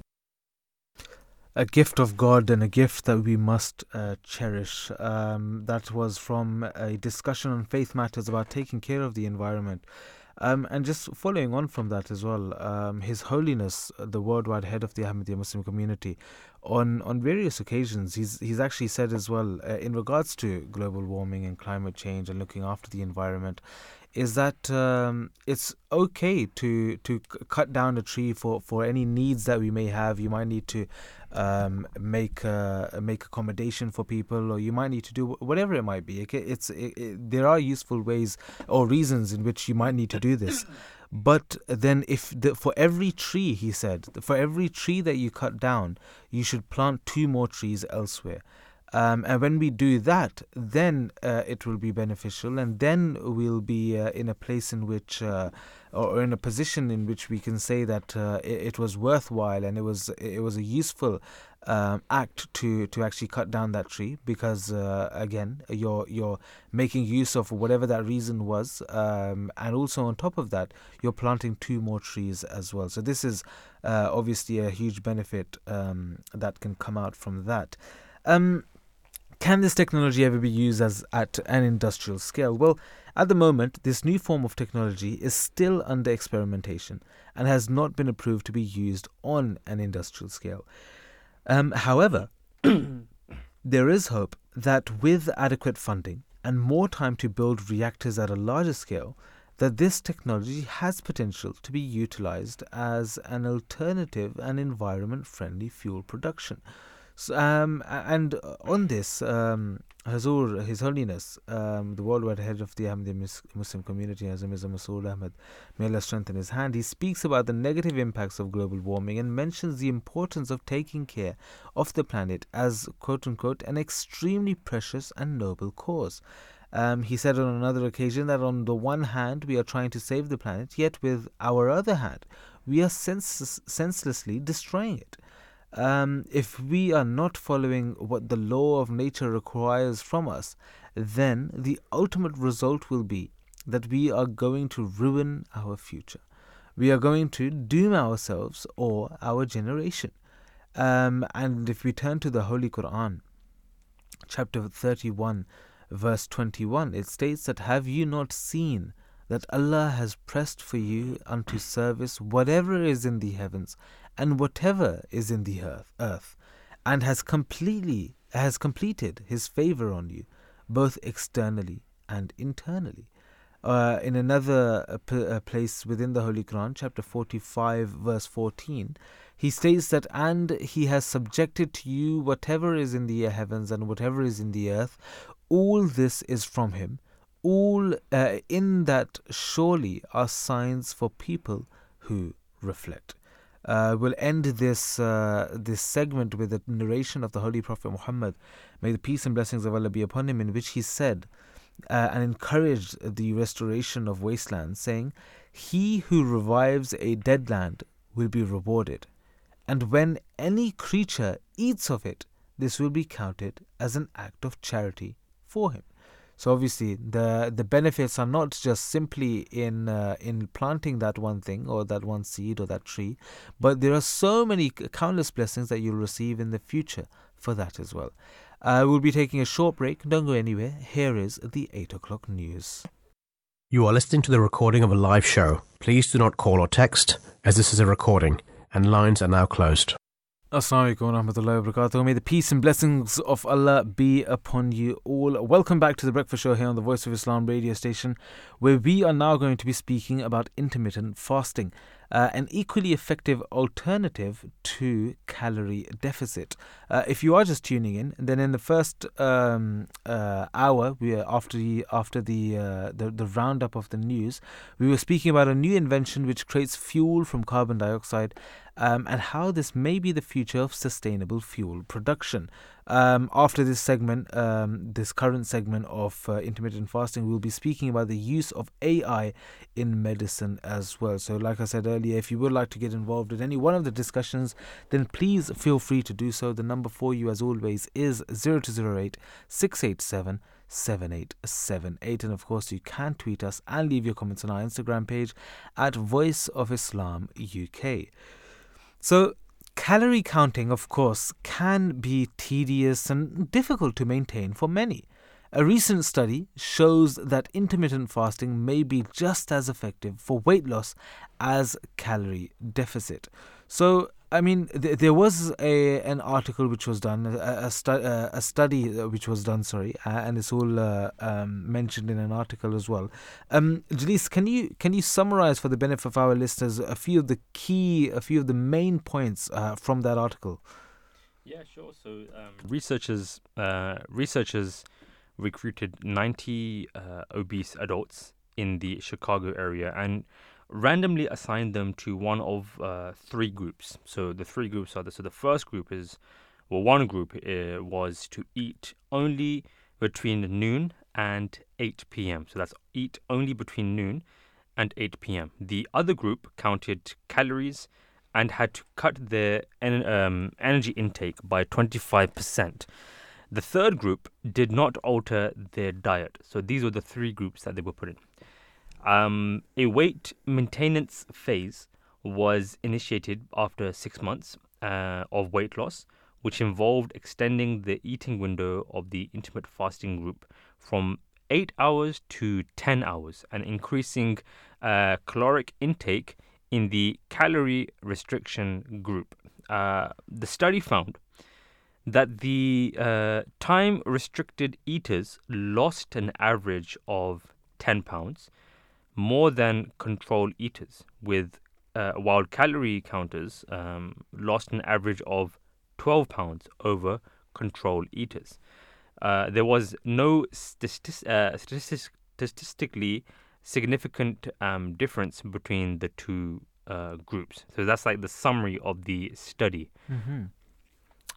a gift of God and a gift that we must uh, cherish. Um, that was from a discussion on faith matters about taking care of the environment. Um, and just following on from that as well, um, His Holiness, the worldwide head of the Ahmadiyya Muslim community, on on various occasions, he's he's actually said as well uh, in regards to global warming and climate change and looking after the environment, is that um, it's okay to to cut down a tree for, for any needs that we may have. You might need to um, make uh, make accommodation for people, or you might need to do whatever it might be. It, it's it, it, there are useful ways or reasons in which you might need to do this. But then, if the, for every tree, he said, for every tree that you cut down, you should plant two more trees elsewhere. Um, and when we do that, then uh, it will be beneficial, and then we'll be uh, in a place in which, uh, or in a position in which we can say that uh, it, it, was worthwhile and it was it was a useful um, act to to actually cut down that tree because uh, again you're you're making use of whatever that reason was, um, and also on top of that you're planting two more trees as well. So this is uh, obviously a huge benefit um, that can come out from that. Um, can this technology ever be used as at an industrial scale? Well, at the moment, this new form of technology is still under experimentation and has not been approved to be used on an industrial scale. Um, however, there is hope that with adequate funding and more time to build reactors at a larger scale, that this technology has potential to be utilized as an alternative and environment friendly fuel production. So, um, and on this, um, Hazur, His Holiness, um, the worldwide head of the Ahmadi Muslim community, Hazrat Mirza Masroor Ahmad, may Allah strengthen his hand, he speaks about the negative impacts of global warming and mentions the importance of taking care of the planet as, quote unquote, an extremely precious and noble cause. Um, he said on another occasion that on the one hand, we are trying to save the planet, yet with our other hand, we are senseless, senselessly destroying it um, if we are not following what the law of nature requires from us, then the ultimate result will be that we are going to ruin our future. We are going to doom ourselves or our generation. Um, and if we turn to the Holy Quran, chapter 31, verse 21, it states that Have you not seen that Allah has pressed for you unto service whatever is in the heavens and whatever is in the earth, earth and has completely has completed his favor on you, both externally and internally. Uh, in another uh, p- uh, place within the Holy Quran, chapter 45, verse 14, he states that, and he has subjected to you whatever is in the heavens and whatever is in the earth, all this is from him. All uh, in that surely are signs for people who reflect. Uh, we'll end this uh, this segment with a narration of the Holy Prophet Muhammad. May the peace and blessings of Allah be upon him, in which he said uh, and encouraged the restoration of wastelands, saying, "He who revives a dead land will be rewarded, and when any creature eats of it, this will be counted as an act of charity for him." So obviously, the the benefits are not just simply in uh, in planting that one thing or that one seed or that tree, but there are so many countless blessings that you'll receive in the future for that as well. Uh, we'll be taking a short break. Don't go anywhere. Here is the eight o'clock news. You are listening to the recording of a live show. Please do not call or text, as this is a recording, and lines are now closed. Assalamu alaikum warahmatullahi wabarakatuh. May the peace and blessings of Allah be upon you all. Welcome back to the Breakfast Show here on the Voice of Islam radio station, where we are now going to be speaking about intermittent fasting. Uh, an equally effective alternative to calorie deficit. Uh, if you are just tuning in, then in the first um, uh, hour, we after the after the, uh, the the roundup of the news, we were speaking about a new invention which creates fuel from carbon dioxide um, and how this may be the future of sustainable fuel production. Um, after this segment, um, this current segment of uh, intermittent fasting, we'll be speaking about the use of AI in medicine as well. So, like I said earlier, if you would like to get involved in any one of the discussions, then please feel free to do so. The number for you, as always, is 0208 687 7878. And of course, you can tweet us and leave your comments on our Instagram page at Voice of Islam UK. So, calorie counting, of course, can be tedious and difficult to maintain for many. A recent study shows that intermittent fasting may be just as effective for weight loss as calorie deficit. So, I mean, th- there was a an article which was done, a, a, stu- uh, a study uh, which was done, sorry, uh, and it's all uh, um, mentioned in an article as well. Um, Jalise, can you can you summarize for the benefit of our listeners a few of the key, a few of the main points uh, from that article? Yeah, sure. So um, researchers uh, researchers recruited 90 obese adults in the Chicago area and randomly assign them to one of uh, three groups. So the three groups are the, so the first group is well one group uh, was to eat only between noon and 8 p.m. So that's eat only between noon and 8 p.m. The other group counted calories and had to cut their en- um, energy intake by 25%. The third group did not alter their diet. So these were the three groups that they were put in. Um, a weight maintenance phase was initiated after six months uh, of weight loss, which involved extending the eating window of the intermittent fasting group from 8 hours to 10 hours and increasing uh, caloric intake in the calorie restriction group. Uh, the study found that the uh, time restricted eaters lost an average of 10 pounds more than control eaters, with uh, while calorie counters um, lost an average of 12 pounds over control eaters. Uh, there was no uh, statis- statistically significant um, difference between the two uh, groups. So that's like the summary of the study. Mm-hmm.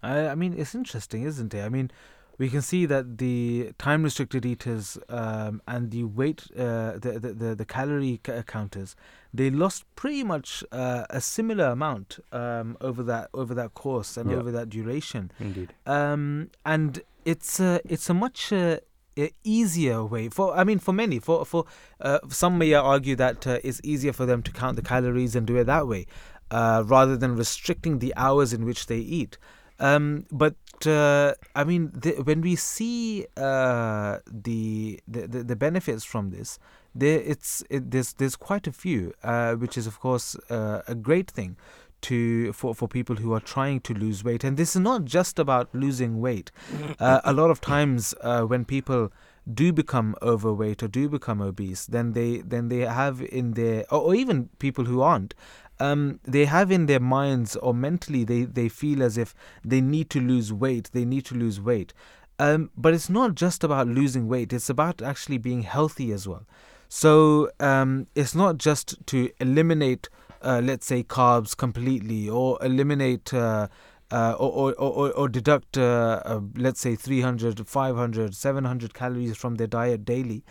I, I mean, it's interesting, isn't it? I mean, we can see that the time restricted eaters um, and the weight, uh, the, the, the, the calorie c- counters, they lost pretty much uh, a similar amount um, over that over that course and Yeah. over that duration. Indeed. Um, and it's a, it's a much uh, easier way for I mean for many for for uh, some may argue that uh, it's easier for them to count the calories and do it that way uh, rather than restricting the hours in which they eat. Um, but uh, I mean, the, when we see uh, the, the the benefits from this, there it's it, there's there's quite a few, uh, which is of course uh, a great thing to for for people who are trying to lose weight. And this is not just about losing weight. Uh, a lot of times uh, when people do become overweight or do become obese, then they then they have in their or, or even people who aren't, um, they have in their minds or mentally they, they feel as if they need to lose weight, they need to lose weight. Um, but it's not just about losing weight, it's about actually being healthy as well. So um, it's not just to eliminate, uh, let's say, carbs completely or eliminate. Uh, uh, or, or, or, or deduct, uh, uh, let's say, 300, 500, 700 calories from their diet daily.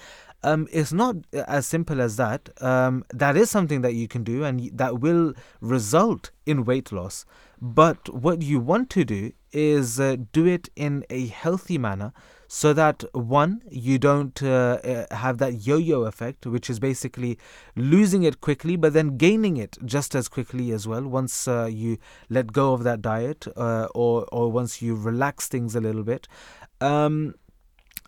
Um, it's not as simple as that. Um, that is something that you can do and that will result in weight loss. But what you want to do is uh, do it in a healthy manner so that one, you don't uh, uh, have that yo yo effect, which is basically losing it quickly but then gaining it just as quickly as well once uh, you let go of that diet uh, or, or once you relax things a little bit. Um,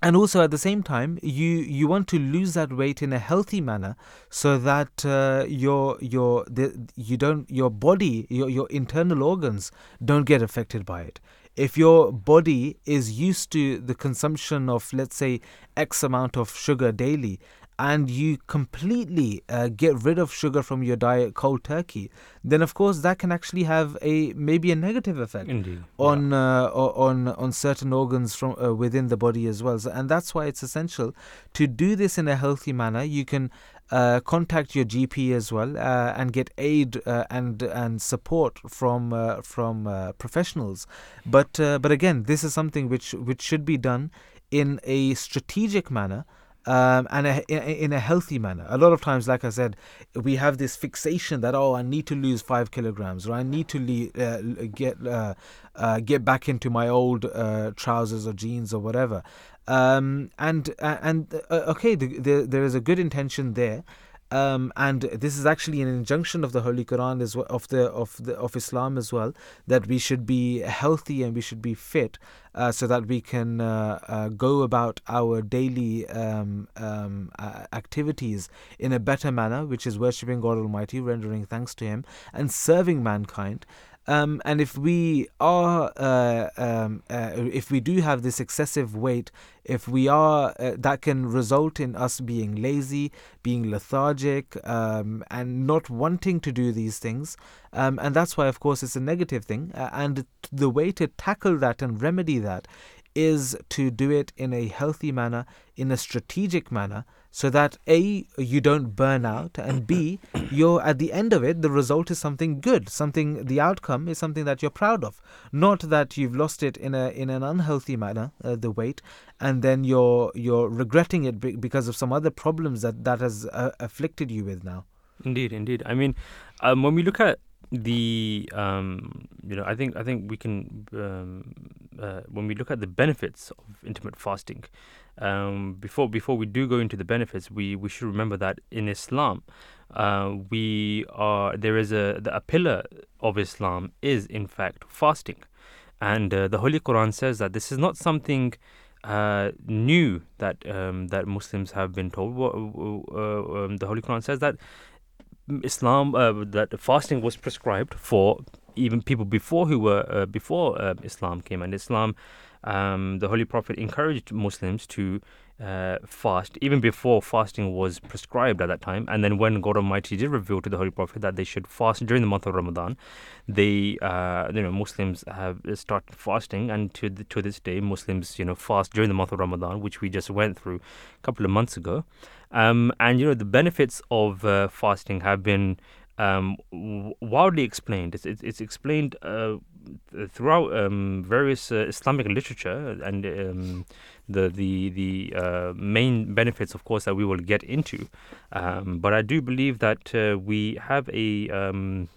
and also at the same time you you want to lose that weight in a healthy manner so that uh, your your the, you don't your body your your internal organs don't get affected by it. If your body is used to the consumption of let's say x amount of sugar daily and you completely uh, get rid of sugar from your diet cold turkey, then of course that can actually have a maybe a negative effect Indeed. on uh, on on certain organs from uh, within the body as well. So, and that's why it's essential to do this in a healthy manner. You can uh, contact your GP as well uh, and get aid uh, and and support from uh, from uh, professionals. But uh, but again, this is something which which should be done in a strategic manner. Um, and a, in, a healthy manner. A lot of times, like I said, we have this fixation that oh, I need to lose five kilograms, or I need to le- uh, get uh, uh, get back into my old uh, trousers or jeans or whatever. Um, and uh, and uh, okay, the, the, there is a good intention there. Um, and this is actually an injunction of the Holy Quran as well, of the of the of Islam as well, that we should be healthy and we should be fit, uh, so that we can uh, uh, go about our daily um, um, uh, activities in a better manner, which is worshiping God Almighty, rendering thanks to Him, and serving mankind. Um, and if we are, uh, um, uh, if we do have this excessive weight, if we are, uh, that can result in us being lazy, being lethargic, um, and not wanting to do these things. Um, and that's why, of course, it's a negative thing. Uh, and the way to tackle that and remedy that is to do it in a healthy manner, in a strategic manner, so that a you don't burn out and b you're at the end of it the result is something good something the outcome is something that you're proud of not that you've lost it in a in an unhealthy manner uh, the weight and then you're you're regretting it be- because of some other problems that that has uh, afflicted you with now Indeed, indeed. I mean, um, when we look at the, um, you know, I think I think we can um, uh, when we look at the benefits of intermittent fasting. Um, before before we do go into the benefits, we, we should remember that in Islam, uh, we are there is a the- a pillar of Islam is in fact fasting, and uh, the Holy Quran says that this is not something uh, new that um, that Muslims have been told. Uh, um, the Holy Quran says that Islam uh, that fasting was prescribed for even people before who were uh, before uh, Islam came, and Islam, um, the Holy Prophet encouraged Muslims to uh, fast even before fasting was prescribed at that time. And then when God Almighty did reveal to the Holy Prophet that they should fast during the month of Ramadan, they uh, you know Muslims have started fasting, and to the, to this day Muslims you know fast during the month of Ramadan, which we just went through a couple of months ago. Um, and you know the benefits of uh, fasting have been um, explained. It's, it's, it's explained uh, throughout um, various uh, Islamic literature, and um, the the the uh, main benefits, of course, that we will get into. Um, but I do believe that uh, we have a um,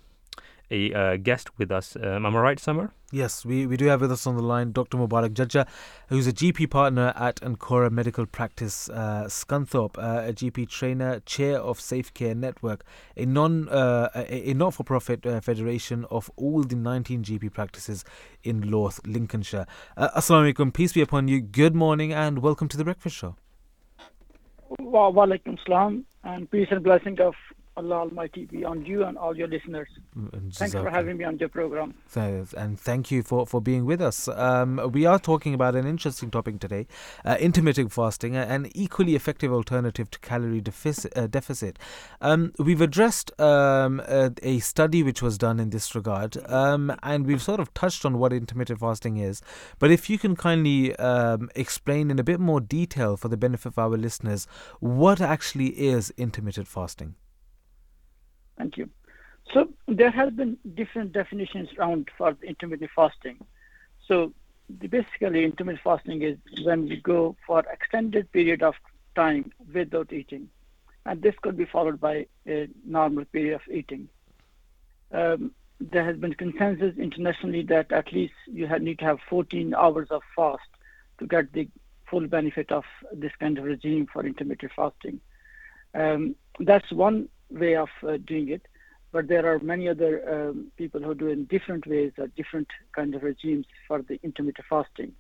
a uh, guest with us. Um, am I right, Summer? Yes, we, we do have with us on the line Dr. Mubarak Jajja, who's a GP partner at Ancora Medical Practice uh, Scunthorpe, uh, a GP trainer, chair of Safe Care Network, a non uh, a, a not for profit uh, federation of all the 19 GP practices in North Lincolnshire. Uh, Assalamu alaikum, peace be upon you. Good morning and welcome to the Breakfast Show. Wa wa alaikum salam and peace and blessing of Allah Almighty be on you and all your listeners. Mm, Thanks for having me on your program. And thank you for, for being with us. Um, we are talking about an interesting topic today uh, intermittent fasting, an equally effective alternative to calorie deficit. Uh, deficit. Um, we've addressed um, a, a study which was done in this regard, um, and we've sort of touched on what intermittent fasting is. But if you can kindly um, explain in a bit more detail for the benefit of our listeners, what actually is intermittent fasting? Thank you. So there has been different definitions around for intermittent fasting. So basically intermittent fasting is when we go for extended period of time without eating. And this could be followed by a normal period of eating. Um, there has been consensus internationally that at least you have, need to have 14 hours of fast to get the full benefit of this kind of regime for intermittent fasting. Um, that's one way of uh, doing it, but there are many other um, people who do it in different ways or different kind of regimes for the intermittent fasting.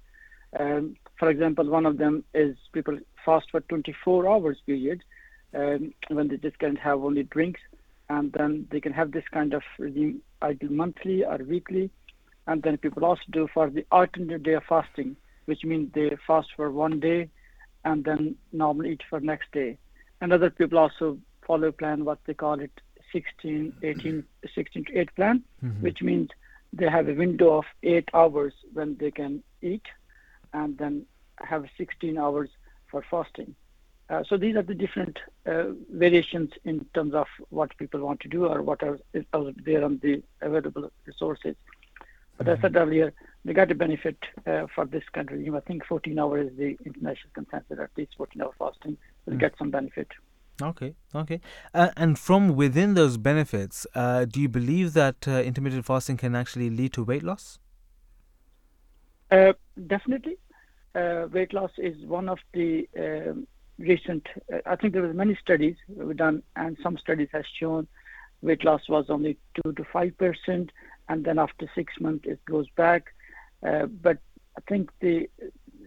Um, for example, one of them is people fast for 24 hours period um, when they just can have only drinks, and then they can have this kind of regime either monthly or weekly. And then people also do for the alternate day of fasting, which means they fast for one day and then normally eat for next day. and other people also follow plan, what they call it 16, 18, 16 to 8 plan, Mhm. which means they have a window of 8 hours when they can eat and then have 16 hours for fasting. Uh, so these are the different uh, variations in terms of what people want to do or what are is out there on the available resources. But as I said earlier, we got a benefit uh, for this country. of regime. I think 14 hours is the international consensus, at least 14 hour fasting will get some benefit. Okay, okay. Uh, and from within those benefits, uh, do you believe that uh, intermittent fasting can actually lead to weight loss? Uh, definitely, uh, weight loss is one of the um recent. Uh, I think there were many studies done, and some studies has shown weight loss was only two to five percent, and then after six months it goes back. But I think the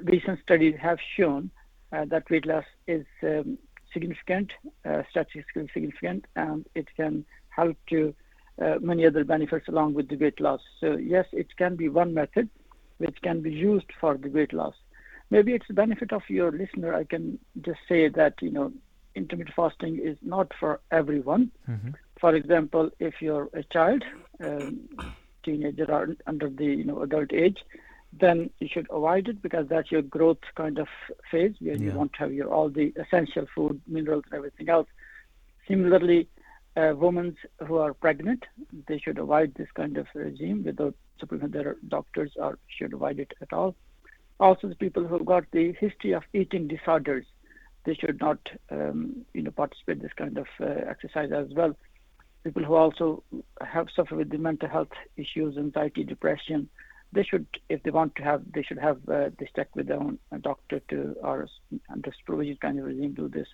recent studies have shown that weight loss is um, significant, uh, statistically significant, and it can help to uh, many other benefits along with the weight loss. So yes, it can be one method which can be used for the weight loss. Maybe it's the benefit of your listener. I can just say that you know intermittent fasting is not for everyone. Mhm. For example, if you're a child, um, teenager or under the you know adult age, then you should avoid it because that's your growth kind of phase where you Yeah. want to have your all the essential food, minerals, and everything else. Similarly, uh, women who are pregnant, they should avoid this kind of regime without supplement their doctors or should avoid it at all. Also, the people who've got the history of eating disorders, they should not, um, you know, participate this kind of uh, exercise as well. People who also have suffered with the mental health issues, anxiety, depression, they should, if they want to have, they should have uh, this check with their own uh, doctor to or under supervision kind of regime do this.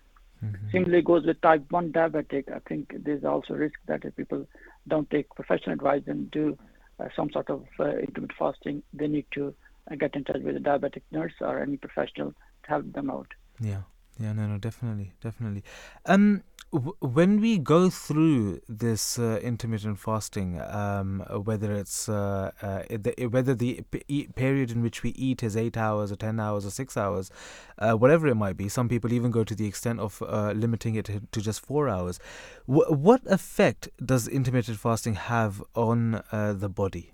Similarly goes with type 1 diabetic. I think there's also risk that if people don't take professional advice and do uh, some sort of uh, intermittent fasting, they need to uh, get in touch with a diabetic nurse or any professional to help them out. Yeah, yeah, no, no, definitely, definitely. Um, when we go through this uh, intermittent fasting, um, whether it's uh, uh, the, whether the p- period in which we eat is eight hours or ten hours or six hours, uh, whatever it might be, some people even go to the extent of uh, limiting it to to just four hours. W- what effect does intermittent fasting have on uh, the body?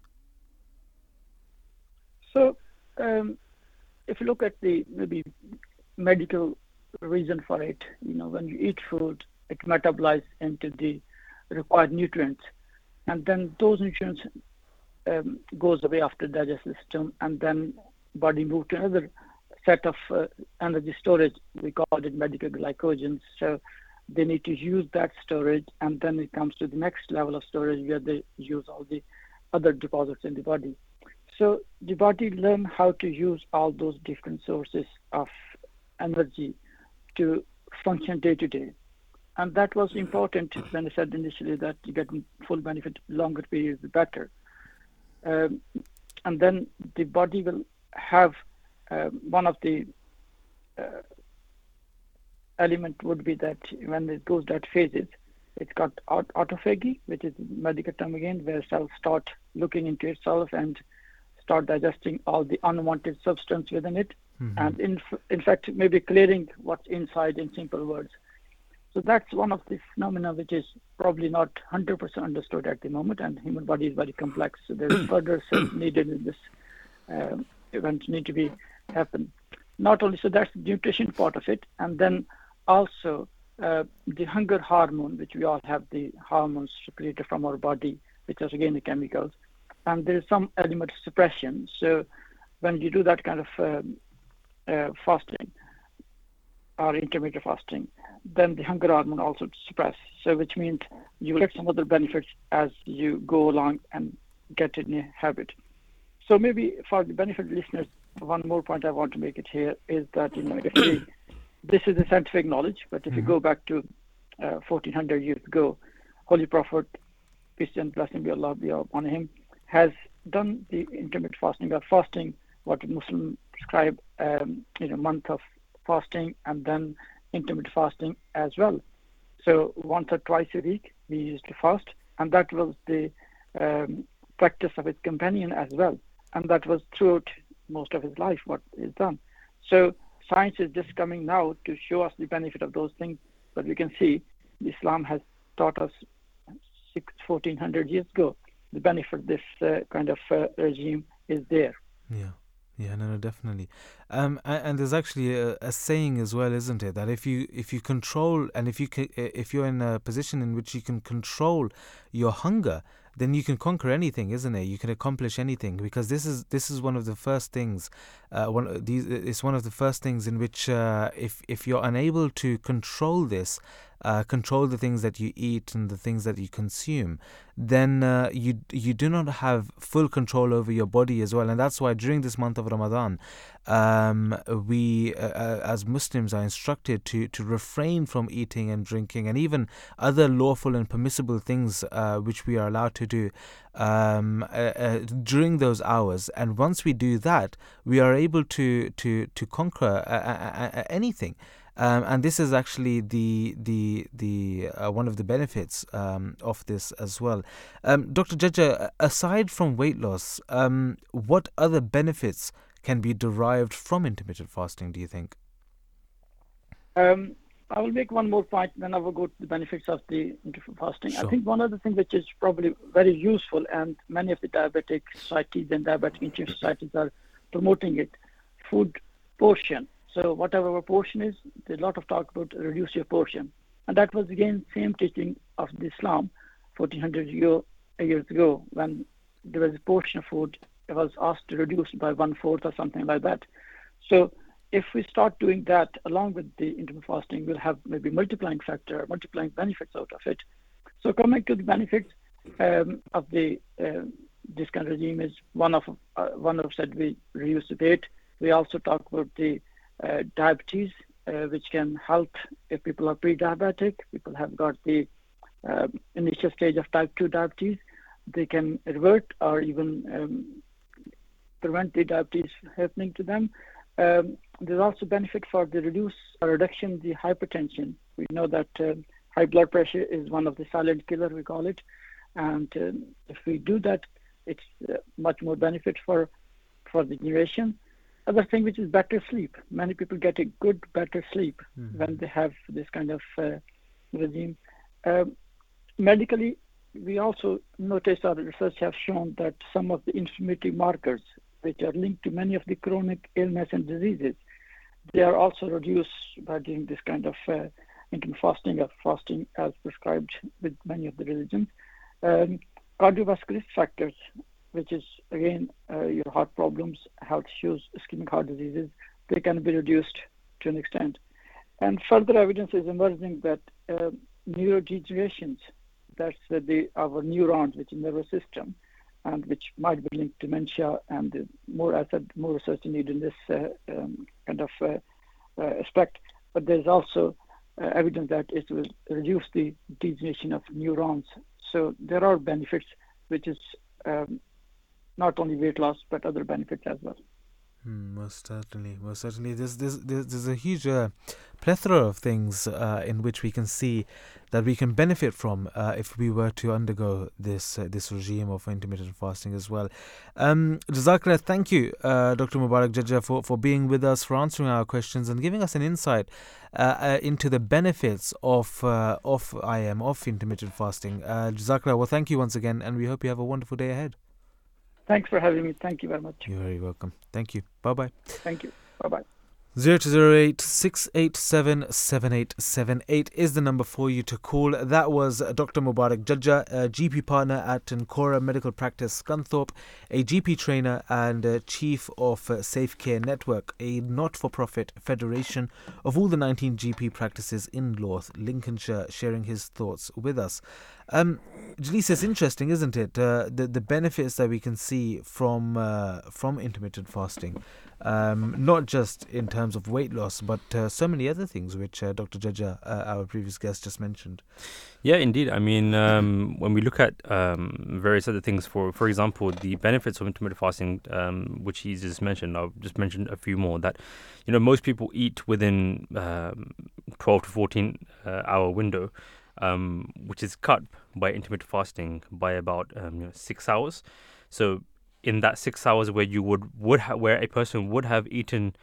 So, um, if you look at the maybe medical reason for it, you know, when you eat food, it metabolizes into the required nutrients, and then those nutrients um, goes away after the digestive system, and then body move to another set of uh, energy storage. We call it medical glycogen. So they need to use that storage, and then it comes to the next level of storage where they use all the other deposits in the body. So the body learn how to use all those different sources of energy to function day to day. And that was important when I said initially that you get full benefit longer periods the better. Um, and then the body will have um, one of the uh, element would be that when it goes that phases, it's got aut- autophagy, which is medical term again, where cells start looking into itself and start digesting all the unwanted substance within it, and in f- in fact maybe clearing what's inside in simple words. So that's one of the phenomena which is probably not 100% understood at the moment, and human body is very complex. So there is further steps needed in this um, event need to be happen. Not only so that's the nutrition part of it, and then also uh, the hunger hormone, which we all have the hormones secreted from our body, which are again the chemicals, and there is some element of suppression. So when you do that kind of um, uh, fasting or intermittent fasting, then the hunger hormone also suppress. So which means you will get some other benefits as you go along and get in a habit. So maybe for the benefit of listeners, one more point I want to make it here is that you know we, this is a scientific knowledge, but if you go back to uh, 1400 years ago, Holy Prophet, peace and blessing be Allah be upon him, has done the intermittent fasting or fasting, what Muslims prescribe, um, you know, month of fasting and then intermittent fasting as well. So once or twice a week, we used to fast, and that was the um, practice of his companion as well, and that was throughout most of his life what is done. So science is just coming now to show us the benefit of those things, but we can see Islam has taught us 1400 years ago the benefit this uh, kind of uh, regime is there. Yeah. Yeah, no, no, definitely. Um, and, and there's actually a, a, saying as well, isn't it, that if you if you control and if you if you're in a position in which you can control your hunger, then you can conquer anything, isn't it? You can accomplish anything because this is this is one of the first things. Uh, one these it's one of the first things in which uh, if if you're unable to control this, uh, control the things that you eat and the things that you consume, then uh, you you do not have full control over your body as well, and that's why during this month of Ramadan, um, we uh, uh, as Muslims are instructed to to refrain from eating and drinking and even other lawful and permissible things uh, which we are allowed to do um, uh, during those hours. And once we do that, we are able to to to conquer anything. Um, and this is actually the the the uh, one of the benefits um, of this as well. Um, Dr. Jajja, aside from weight loss, um, what other benefits can be derived from intermittent fasting? Do you think? Um, I will make one more point, then I will go to the benefits of the intermittent fasting. Sure. I think one of the things which is probably very useful, and many of the diabetic societies and diabetic societies are promoting it, food portion. So whatever our portion is, there's a lot of talk about reduce your portion. And that was again same teaching of the Islam 1400 year, years ago when there was a portion of food it was asked to reduce by one fourth or something like that. So if we start doing that along with the intermittent fasting, we'll have maybe multiplying factor, multiplying benefits out of it. So coming to the benefits um, of the uh, this kind of regime is one of uh, one of said we reduce the weight. We also talk about the diabetes, uh, which can help if people are pre-diabetic, people have got the uh, initial stage of type 2 diabetes, they can revert or even um, prevent the diabetes happening to them. Um, there's also benefit for the reduce or reduction the hypertension. We know that uh, high blood pressure is one of the silent killer, we call it. And um, if we do that, it's uh, much more benefit for for the generation. Other thing which is better sleep. Many people get a good, better sleep mm-hmm. when they have this kind of uh, regime. Uh, medically, we also noticed our research have shown that some of the inflammatory markers, which are linked to many of the chronic illness and diseases, they are also reduced by doing this kind of uh, intermittent fasting or fasting as prescribed with many of the religions. Um, cardiovascular factors which is again uh, your heart problems, health issues, ischemic heart diseases, they can be reduced to an extent. And further evidence is emerging that uh, neurodegenerations, that's uh, the our neurons, which is the nervous system, and which might be linked to dementia, and more I said, more research needed in this uh, um, kind of uh, uh, aspect. But there's also evidence that it will reduce the degeneration of neurons. So there are benefits, which is um, not only weight loss but other benefits as well. Mm, most certainly, most certainly. There's there's there's, there's a huge uh, plethora of things uh, in which we can see that we can benefit from uh, if we were to undergo this uh, this regime of intermittent fasting as well. Um, Jazakallah, thank you, uh, Dr. Mubarak Jajja, for, for being with us, for answering our questions, and giving us an insight uh, into the benefits of of IM of intermittent fasting. Jazakallah, well, thank you once again, and we hope you have a wonderful day ahead. Thanks for having me. Thank you very much. You're very welcome. Thank you. Bye bye. Thank you. Bye bye. 0208 687 7878 is the number for you to call. That was Dr. Mubarak Jajja, a GP partner at Ancora Medical Practice Scunthorpe, a GP trainer and chief of Safe Care Network, a not for profit federation of all the 19 GP practices in North Lincolnshire, sharing his thoughts with us. Um, it's interesting, isn't it? Uh, the the benefits that we can see from uh, from intermittent fasting um, not just in terms of weight loss, but uh, so many other things which uh, Dr. Jajja, uh, our previous guest, just mentioned. Yeah, indeed. I mean, um, when we look at um, various other things, for for example, the benefits of intermittent fasting, um, which he just mentioned, I'll just mention a few more. That you know, most people eat within um, 12 to 14 uh, hour window. Um, which is cut by intermittent fasting by about you know, six hours. So in that six hours where you would would ha- where a person would have eaten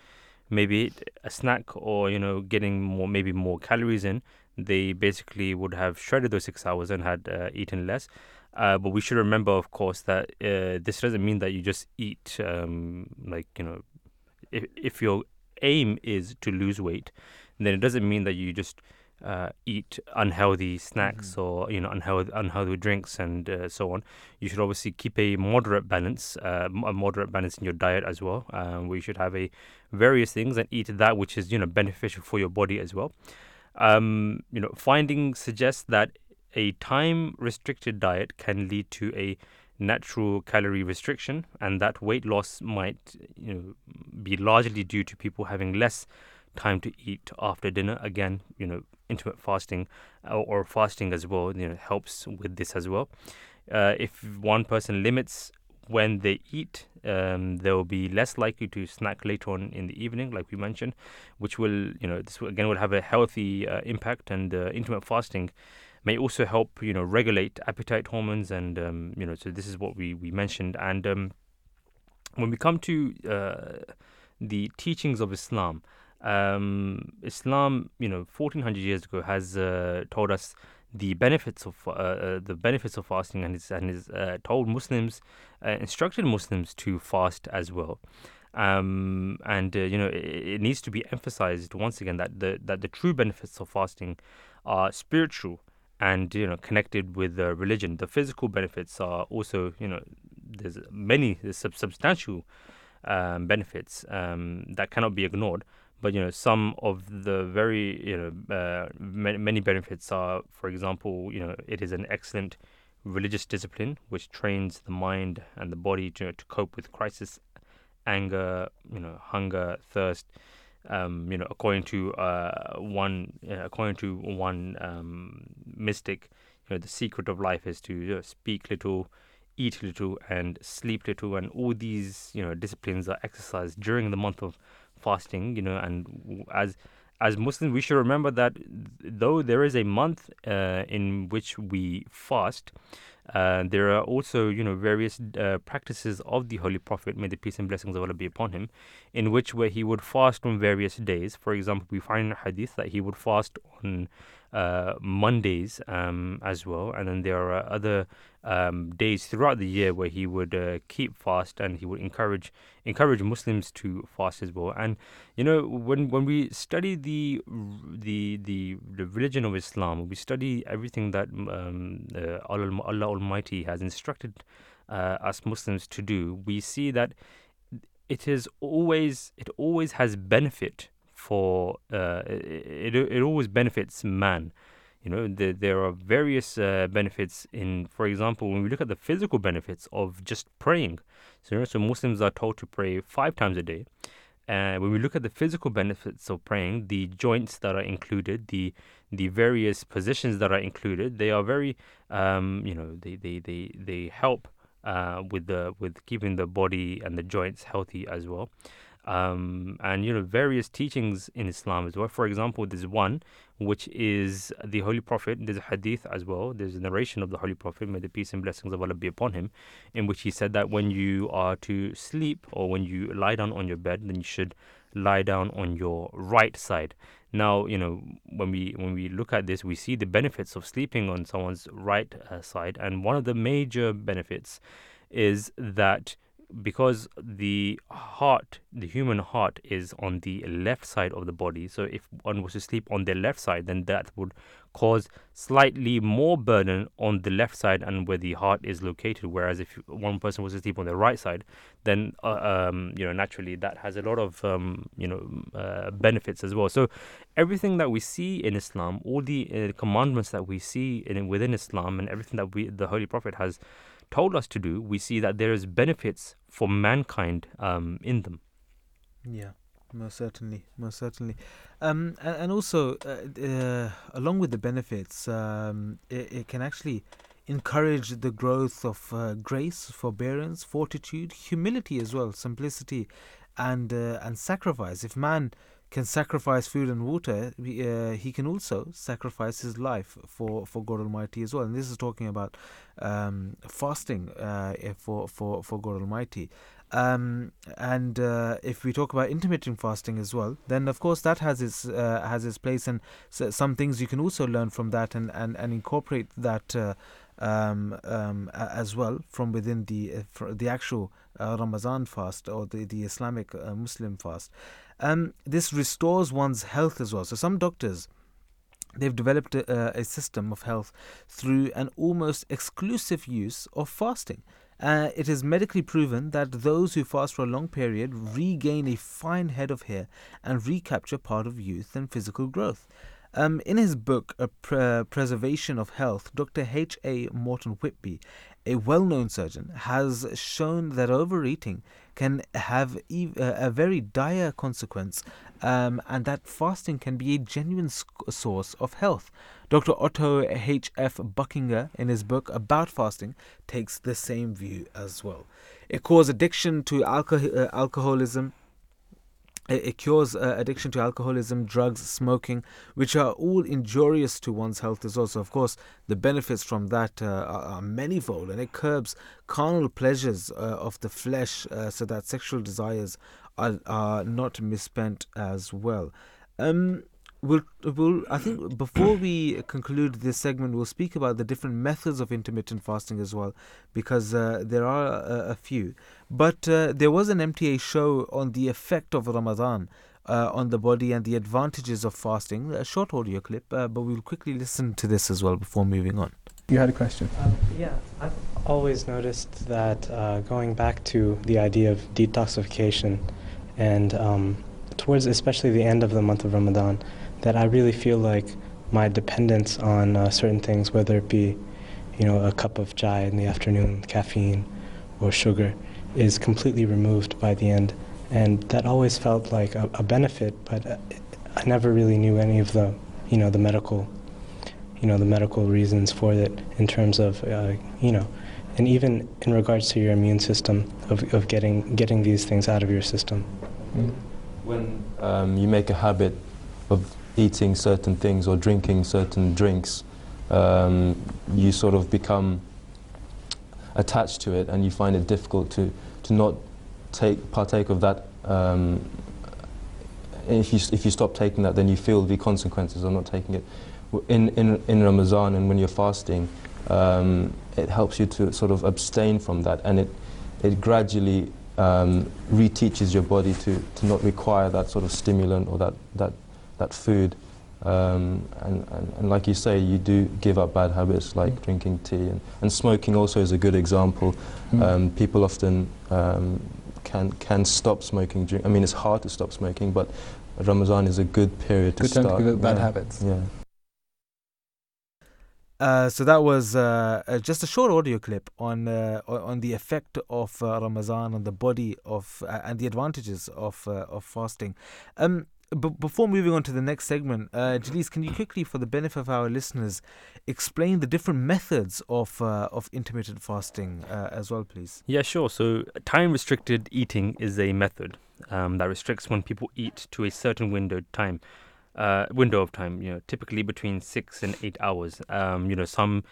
maybe a snack or you know getting more maybe more calories in, they basically would have shredded those six hours and had uh, eaten less. Uh, but we should remember, of course, that uh, this doesn't mean that you just eat um, like you know, if if your aim is to lose weight, then it doesn't mean that you just uh, eat unhealthy snacks or you know unhealthy unhealthy drinks and uh, so on. You should obviously keep a moderate balance, uh, a moderate balance in your diet as well. Um, where you should have a various things and eat that which is you know beneficial for your body as well. Um, you know, findings suggest that a time restricted diet can lead to a natural calorie restriction, and that weight loss might you know be largely due to people having less time to eat after dinner. Again, you know, intermittent fasting or, uh, or fasting as well, you know, helps with this as well. Uh, if one person limits when they eat, um, they will be less likely to snack later on in the evening, like we mentioned, which will, you know, this will, again will have a healthy uh, impact. And uh, intermittent fasting may also help, you know, regulate appetite hormones, and um, you know, so this is what we we mentioned. And um, when we come to uh, the teachings of Islam, um, Islam, you know, 1400 years ago has uh, told us the benefits of uh, uh, the benefits of fasting and has, and has uh, told Muslims, uh, instructed Muslims to fast as well. Um, and uh, you know, it, it, needs to be emphasized once again that the that the true benefits of fasting are spiritual and you know connected with religion. The physical benefits are also you know there's many there's substantial um, benefits um, that cannot be ignored but you know some of the very you know uh, many, benefits are for example you know it is an excellent religious discipline which trains the mind and the body to, to cope with crisis anger you know hunger thirst um, you know according to uh, one uh, according to one um, mystic you know the secret of life is to you know, speak little eat little and sleep little and all these you know disciplines are exercised during the month of fasting, you know, and as as Muslims, we should remember that though there is a month uh, in which we fast, uh, there are also, you know, various uh, practices of the Holy Prophet, may the peace and blessings of Allah be upon him, in which where he would fast on various days. For example, we find in Hadith that he would fast on uh, Mondays um, as well, and then there are other um, days throughout the year where he would uh, keep fast and he would encourage encourage Muslims to fast as well. And you know, when when we study the the the, the religion of Islam, we study everything that um, uh, Allah, Almighty has instructed uh, us Muslims to do. We see that it is always it always has benefit for uh, it, it always benefits man you know, the, there are various uh, benefits in, for example, when we look at the physical benefits of just praying. So, you know, so Muslims are told to pray five times a day. And when we look at the physical benefits of praying, the joints that are included, the the various positions that are included, they are very, um, you know, they they they they help uh, with the with keeping the body and the joints healthy as well um, and you know various teachings in Islam as well. For example, there's one which is the Holy Prophet. There's a hadith as well. There's a narration of the Holy Prophet, may the peace and blessings of Allah be upon him, in which he said that when you are to sleep or when you lie down on your bed, then you should lie down on your right side. Now, you know, when we when we look at this, we see the benefits of sleeping on someone's right uh, side, and one of the major benefits is that because the heart, the human heart, is on the left side of the body. So if one was to sleep on the left side, then that would cause slightly more burden on the left side and where the heart is located. Whereas if one person was to sleep on the right side, then uh, um, you know naturally that has a lot of um, you know uh, benefits as well. So everything that we see in Islam, all the uh, commandments that we see in, within Islam, and everything that we the Holy Prophet has told us to do, we see that there is benefits for mankind um, in them. Yeah, most certainly, most certainly, um, and, and, also uh, uh, along with the benefits, um, it, it, can actually encourage the growth of uh, grace, forbearance, fortitude, humility as well, simplicity, and uh, and sacrifice. If man can sacrifice food and water, uh, he can also sacrifice his life for, for God Almighty as well. And this is talking about um, fasting uh, for, for, for God Almighty. Um, and uh, if we talk about intermittent fasting as well, then of course that has its uh, has its place, and so some things you can also learn from that and and, and incorporate that uh, um, um, as well from within the uh, the actual Ramadan fast or the the Islamic Muslim fast. Um, this restores one's health as well. So some doctors they've developed a, a, system of health through an almost exclusive use of fasting. Uh, it is medically proven that those who fast for a long period regain a fine head of hair and recapture part of youth and physical growth. Um, in his book, A Pre- Preservation of Health, Dr. H. A. Morton Whitby, a well known surgeon, has shown that overeating can have ev- uh, a very dire consequence um, and that fasting can be a genuine sc- source of health. Dr. Otto H.F. Buchinger, in his book About Fasting, takes the same view as well. It causes addiction to alco- uh, alcoholism. It cures uh, addiction to alcoholism, drugs, smoking, which are all injurious to one's health as well. So, of course, the benefits from that uh, are, manifold and it curbs carnal pleasures uh, of the flesh uh, so that sexual desires are, are not misspent as well. Um, we'll, we'll, I think before we conclude this segment, we'll speak about the different methods of intermittent fasting as well, because uh, there are a, a few. But uh, there was an MTA show on the effect of Ramadan uh, on the body and the advantages of fasting, a short audio clip, uh, but we'll quickly listen to this as well before moving on. You had a question? Um, yeah, I've always noticed that uh, going back to the idea of detoxification and um, towards especially the end of the month of Ramadan, that I really feel like my dependence on uh, certain things, whether it be, you know, a cup of chai in the afternoon, caffeine, or sugar, is completely removed by the end. And that always felt like a, a benefit, but uh, I never really knew any of the, you know, the medical, you know, the medical reasons for it in terms of, uh, you know, and even in regards to your immune system of, of getting getting these things out of your system. When um, you make a habit of eating certain things or drinking certain drinks, um, you sort of become attached to it, and you find it difficult to to not take partake of that. Um, if you if you stop taking that, then you feel the consequences of not taking it. In in in Ramadan and when you're fasting, um, it helps you to sort of abstain from that, and it it gradually um, reteaches your body to, to not require that sort of stimulant or that that that food. Um, and, and, and, like you say, you do give up bad habits like mm. drinking tea and, and smoking. Also, is a good example. Mm. Um, people often um, can can stop smoking. Drink. I mean, it's hard to stop smoking, but Ramadan is a good period to good start. to give up bad yeah. habits. Yeah. Uh, so that was uh, uh, just a short audio clip on uh, on the effect of uh, Ramadan on the body of uh, and the advantages of of fasting. Um, but before moving on to the next segment, uh, Jalise, can you quickly, for the benefit of our listeners, explain the different methods of of intermittent fasting as well, please? Yeah, sure. So time restricted eating is a method um, that restricts when people eat to a certain window time uh, window of time. You know, typically between six and eight hours. Um, you know, some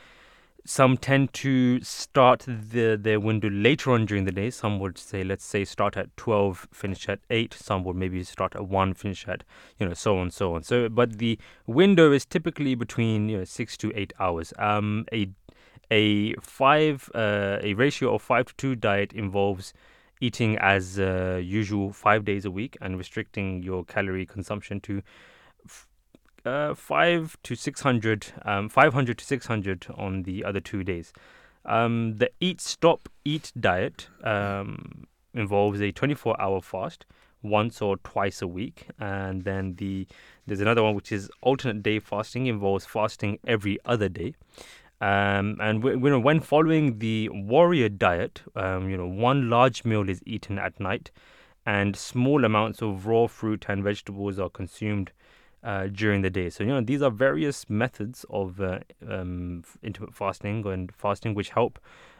some tend to start the, their window later on during the day. Some would say, let's say, start at 12, finish at 8. Some would maybe start at 1, finish at, you know, so on, so on. So, but the window is typically between, you know, 6 to 8 hours. Um, a, a five, uh, a ratio of 5 to 2 diet involves eating as uh, usual five days a week and restricting your calorie consumption to uh, five to six hundred, um, 500 to 600 on the other two days. Um, the eat, stop, eat diet um, involves a 24 hour fast once or twice a week. And then the there's another one which is alternate day fasting, involves fasting every other day. Um, and w- when following the warrior diet, um, you know, one large meal is eaten at night, and small amounts of raw fruit and vegetables are consumed uh, during the day. So, you know, these are various methods of uh, um, intermittent fasting and fasting which help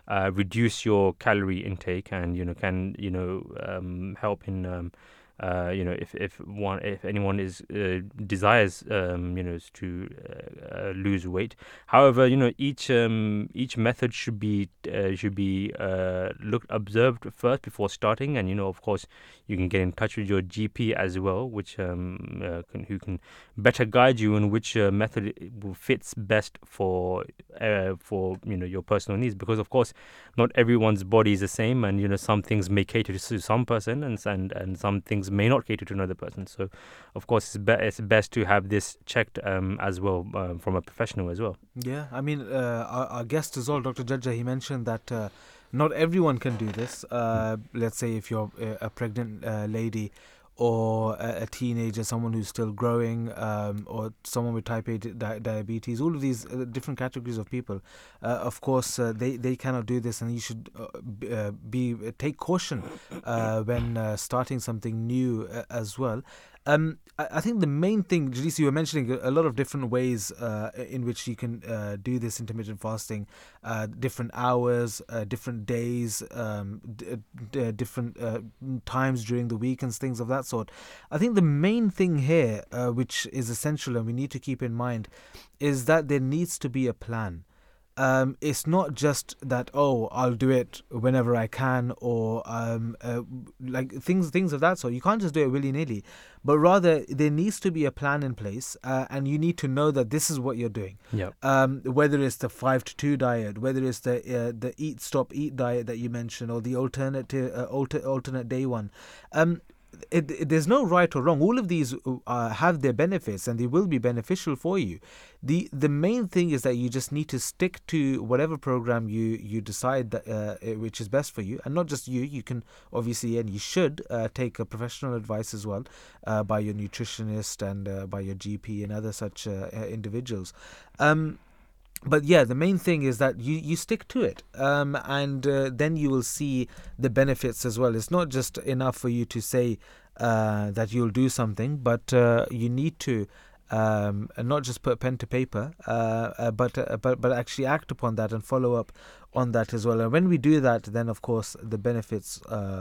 uh, reduce your calorie intake and, you know, can, you know, um, help in um, uh, you know, if if one if anyone is uh, desires um, you know to uh, uh, lose weight. However, you know each um, each method should be uh, should be uh, looked observed first before starting, and you know of course you can get in touch with your GP as well, which um, can, who can better guide you in which method fits best for for you know your personal needs. Because of course, not everyone's body is the same, and you know some things may cater to some person, and and and some things may not cater to another person. So, of course, it's, be- it's best to have this checked um, as well um, from a professional as well. Yeah, I mean, uh, our, our, guest as well, Dr. Jajja, he mentioned that uh, not everyone can do this. Uh, let's say if you're a pregnant uh, lady or a, a, teenager, someone who's still growing, um, or someone with type A di- diabetes, all of these uh, different categories of people, uh, of course, uh, they, they cannot do this, and you should uh, be, uh, take caution when starting something new as well. Um, I think the main thing, Jalisi, you were mentioning a lot of different ways uh, in which you can uh, do this intermittent fasting, uh, different hours, uh, different days, um, d- d- different uh, times during the week, and things of that sort. I think the main thing here, uh, which is essential and we need to keep in mind, is that there needs to be a plan um, it's not just that oh I'll do it whenever I can or um, uh, like things things of that sort. You can't just do it willy nilly, but rather there needs to be a plan in place, uh, and you need to know that this is what you're doing. Yeah. Um, whether it's the five to two diet, whether it's the uh, the eat stop eat diet that you mentioned, or the alternative uh, alter, alternate day one. Um, it, it, there's no right or wrong. All of these uh, have their benefits and they will be beneficial for you. the The main thing is that you just need to stick to whatever program you you decide that uh, which is best for you, and not just you. You can obviously and you should uh, take a professional advice as well uh, by your nutritionist and uh, by your GP and other such uh, individuals. Um, but yeah, the main thing is that you, you stick to it, um, and uh, then you will see the benefits as well. It's not just enough for you to say uh, that you'll do something, but uh, you need to um, not just put pen to paper, uh, uh, but uh, but but actually act upon that and follow up on that as well. And when we do that, then of course the benefits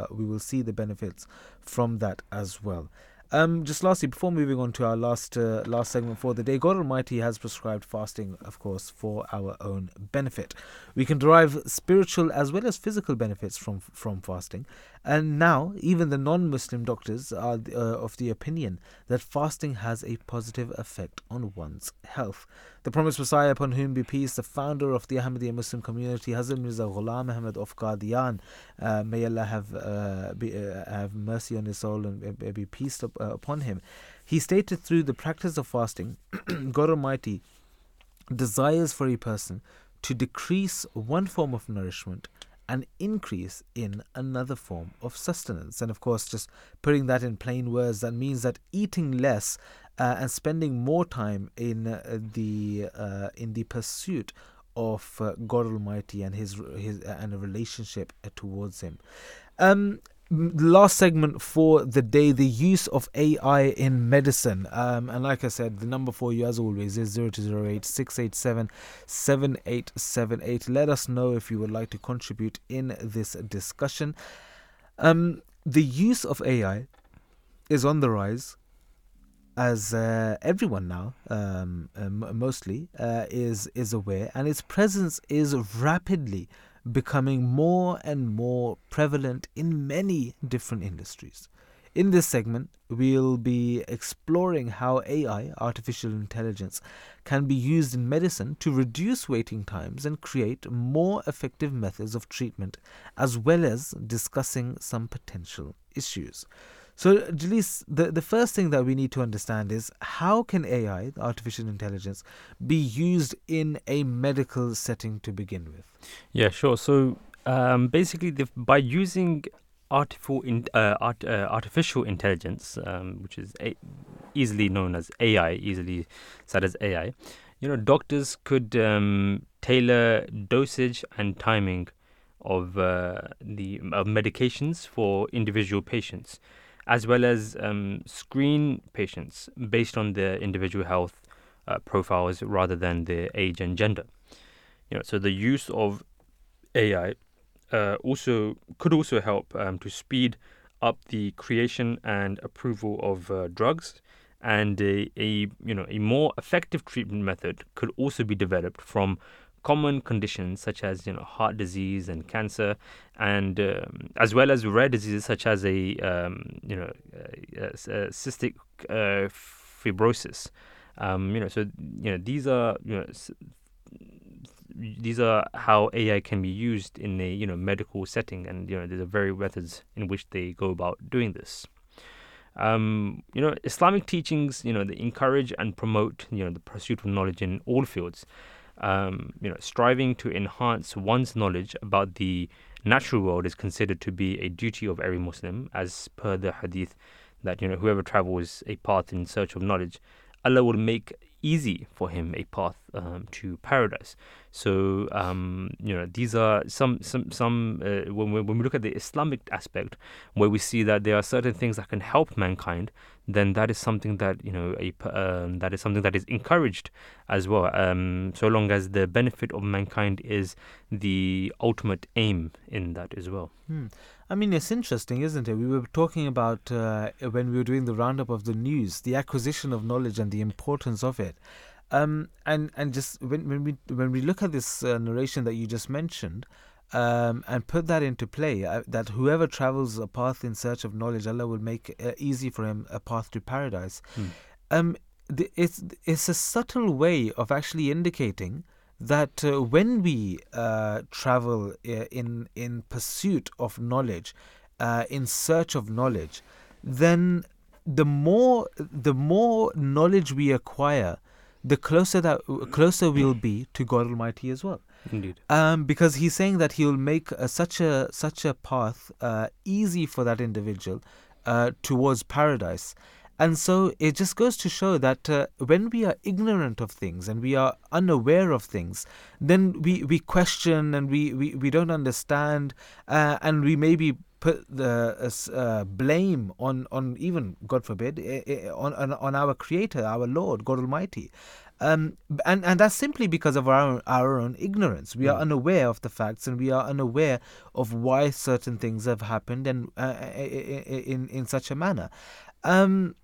we will see the benefits from that as well. Um, just lastly, before moving on to our last uh, last segment for the day, God Almighty has prescribed fasting, of course, for our own benefit. We can derive spiritual as well as physical benefits from from fasting, and now even the non-Muslim doctors are uh, of the opinion that fasting has a positive effect on one's health. The promised Messiah, upon whom be peace, the founder of the Ahmadiyya Muslim community, Hazrat Mirza Ghulam Ahmad of Qadian, uh, may Allah have uh, be, uh, have mercy on his soul and be peace up, uh, upon him. He stated through the practice of fasting, God Almighty desires for a person to decrease one form of nourishment and increase in another form of sustenance. And of course, just putting that in plain words, that means that eating less uh, and spending more time in uh, the uh, in the pursuit of uh, God Almighty and his his and a relationship towards Him. Um, last segment for the day the use of AI in medicine. Um, and like I said, the number for you, as always, is 0208 687 7878. Let us know if you would like to contribute in this discussion. Um, the use of AI is on the rise as uh, everyone now, um, um, mostly, uh, is is aware, and its presence is rapidly becoming more and more prevalent in many different industries. In this segment, we'll be exploring how AI, artificial intelligence, can be used in medicine to reduce waiting times and create more effective methods of treatment, as well as discussing some potential issues. So, Jalis, the, the first thing that we need to understand is how can AI, artificial intelligence, be used in a medical setting to begin with? Yeah, sure. So, um, basically, the, by using artificial, in, uh, art, uh, artificial intelligence, um, which is a, easily known as AI, easily said as AI, you know, doctors could um, tailor dosage and timing of uh, the of medications for individual patients as well as um, screen patients based on their individual health uh, profiles rather than their age and gender. You know, so the use of AI uh, also could also help um, to speed up the creation and approval of uh, drugs, and a, a you know a more effective treatment method could also be developed from common conditions such as you know heart disease and cancer, and um, as well as rare diseases such as a um, you know uh, uh, cystic uh, fibrosis. Um, you know, so you know these are you know these are how AI can be used in a you know medical setting, and you know there's a very methods in which they go about doing this. Um, you know, Islamic teachings, you know, they encourage and promote you know the pursuit of knowledge in all fields. Um, you know, striving to enhance one's knowledge about the natural world is considered to be a duty of every Muslim, as per the hadith that you know whoever travels a path in search of knowledge, Allah will make easy for him a path um, to paradise. So um, you know these are some some some uh, when we, when we look at the Islamic aspect, where we see that there are certain things that can help mankind, then that is something that you know a um, that is something that is encouraged as well. Um, so long as the benefit of mankind is the ultimate aim in that as well. Hmm. I mean, it's interesting, isn't it? We were talking about uh, when we were doing the roundup of the news, the acquisition of knowledge and the importance of it. Um, and and just when, when we when we look at this uh, narration that you just mentioned, um, and put that into play, uh, that whoever travels a path in search of knowledge, Allah will make uh, easy for him a path to paradise. Hmm. Um, the, it's it's a subtle way of actually indicating that uh, when we uh, travel uh, in in pursuit of knowledge, uh, in search of knowledge, then the more the more knowledge we acquire, the closer that closer we'll be to God Almighty as well. Indeed. Um, because he's saying that he'll make uh, such a such a path uh, easy for that individual towards paradise. And so it just goes to show that uh, when we are ignorant of things and we are unaware of things, then we, we question and we, we, we don't understand uh, and we maybe put the uh, blame on, on even, God forbid, on, on, on our Creator, our Lord, God Almighty. Um, and, and that's simply because of our own, our own ignorance. We are hmm. unaware of the facts and we are unaware of why certain things have happened and uh, in, in such a manner. Um,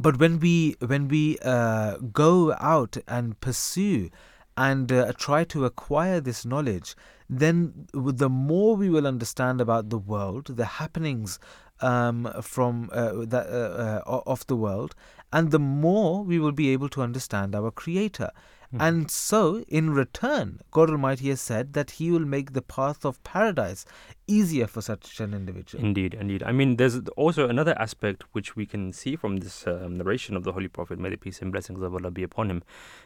but when we when we uh, go out and pursue and uh, try to acquire this knowledge, then the more we will understand about the world, the happenings um, from uh, uh, uh, of the world, and the more we will be able to understand our Creator. Mm. And so, in return, God Almighty has said that He will make the path of paradise easier for such an individual. Indeed, indeed. I mean, there's also another aspect which we can see from this um, narration of the Holy Prophet, may the peace and blessings of Allah be upon him,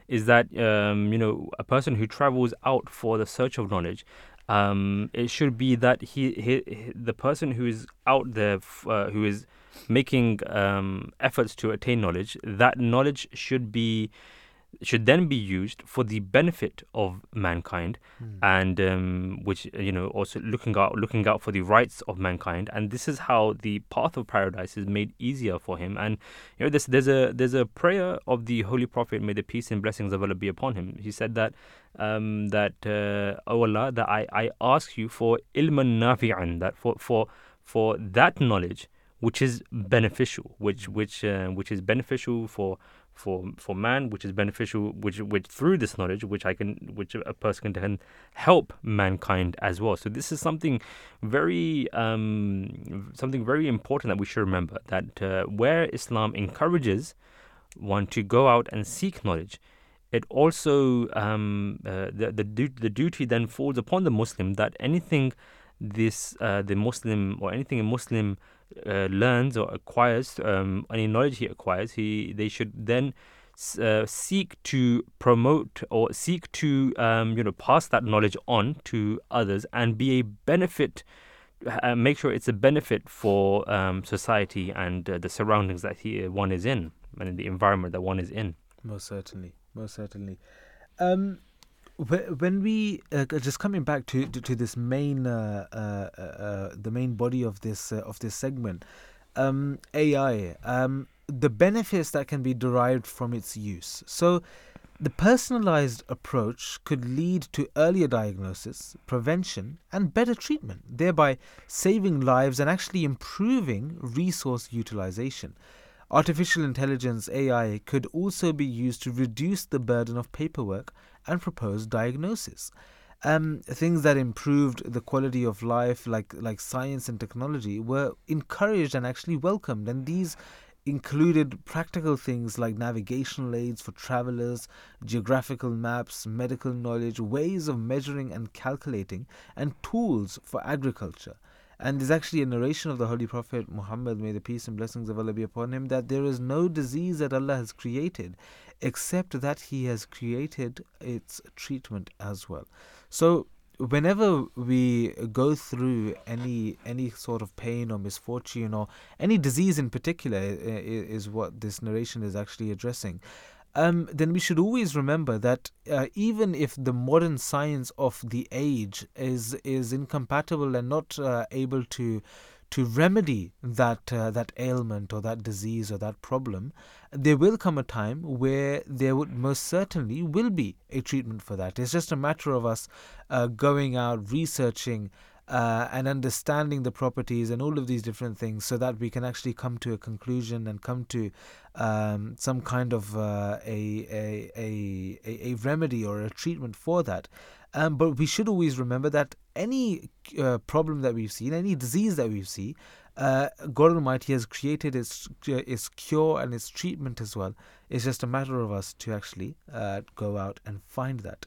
is that, um, you know, a person who travels out for the search of knowledge. Um, it should be that he, he, he, the person who is out there, uh, who is making um, efforts to attain knowledge, that knowledge should be should then be used for the benefit of mankind mm. and um, which you know also looking out looking out for the rights of mankind. And this is how the path of paradise is made easier for him. And you know there's there's a there's a prayer of the holy prophet may the peace and blessings of Allah be upon him. He said that um, that uh, oh Allah that I, I ask you for ilman nafi'an that for for for that knowledge which is beneficial which which uh, which is beneficial for for for man, which is beneficial, which which through this knowledge, which I can, which a person can help mankind as well. So this is something very um, something very important that we should remember that uh, where Islam encourages one to go out and seek knowledge, it also um, uh, the the, the duty then falls upon the Muslim that anything this uh, the Muslim or anything a Muslim uh, learns or acquires, um, any knowledge he acquires, he they should then uh, seek to promote or seek to um, you know pass that knowledge on to others and be a benefit. Uh, make sure it's a benefit for um, society and uh, the surroundings that he, one is in and the environment that one is in. Most certainly, most certainly. Um, when we uh, just coming back to to, to this main uh, uh, uh, the main body of this uh, of this segment, um, AI, um, the benefits that can be derived from its use. So the personalized approach could lead to earlier diagnosis, prevention, and better treatment, thereby saving lives and actually improving resource utilization. Artificial intelligence AI could also be used to reduce the burden of paperwork and proposed diagnosis. Um, things that improved the quality of life, like like science and technology, were encouraged and actually welcomed, and these included practical things like navigational aids for travelers, geographical maps, medical knowledge, ways of measuring and calculating, and tools for agriculture. And there's actually a narration of the Holy Prophet Muhammad, may the peace and blessings of Allah be upon him, that there is no disease that Allah has created except that He has created its treatment as well. So, whenever we go through any any sort of pain or misfortune or any disease in particular is what this narration is actually addressing um, then we should always remember that uh, even if the modern science of the age is is incompatible and not uh, able to to remedy that uh, that ailment or that disease or that problem, there will come a time where there would most certainly will be a treatment for that. It's just a matter of us uh, going out researching. Uh, and understanding the properties and all of these different things so that we can actually come to a conclusion and come to um, some kind of uh, a, a, a, a remedy or a treatment for that. Um, but we should always remember that any uh, problem that we've seen, any disease that we've seen, uh, God Almighty has created its uh, its cure and its treatment as well. It's just a matter of us to actually uh, go out and find that.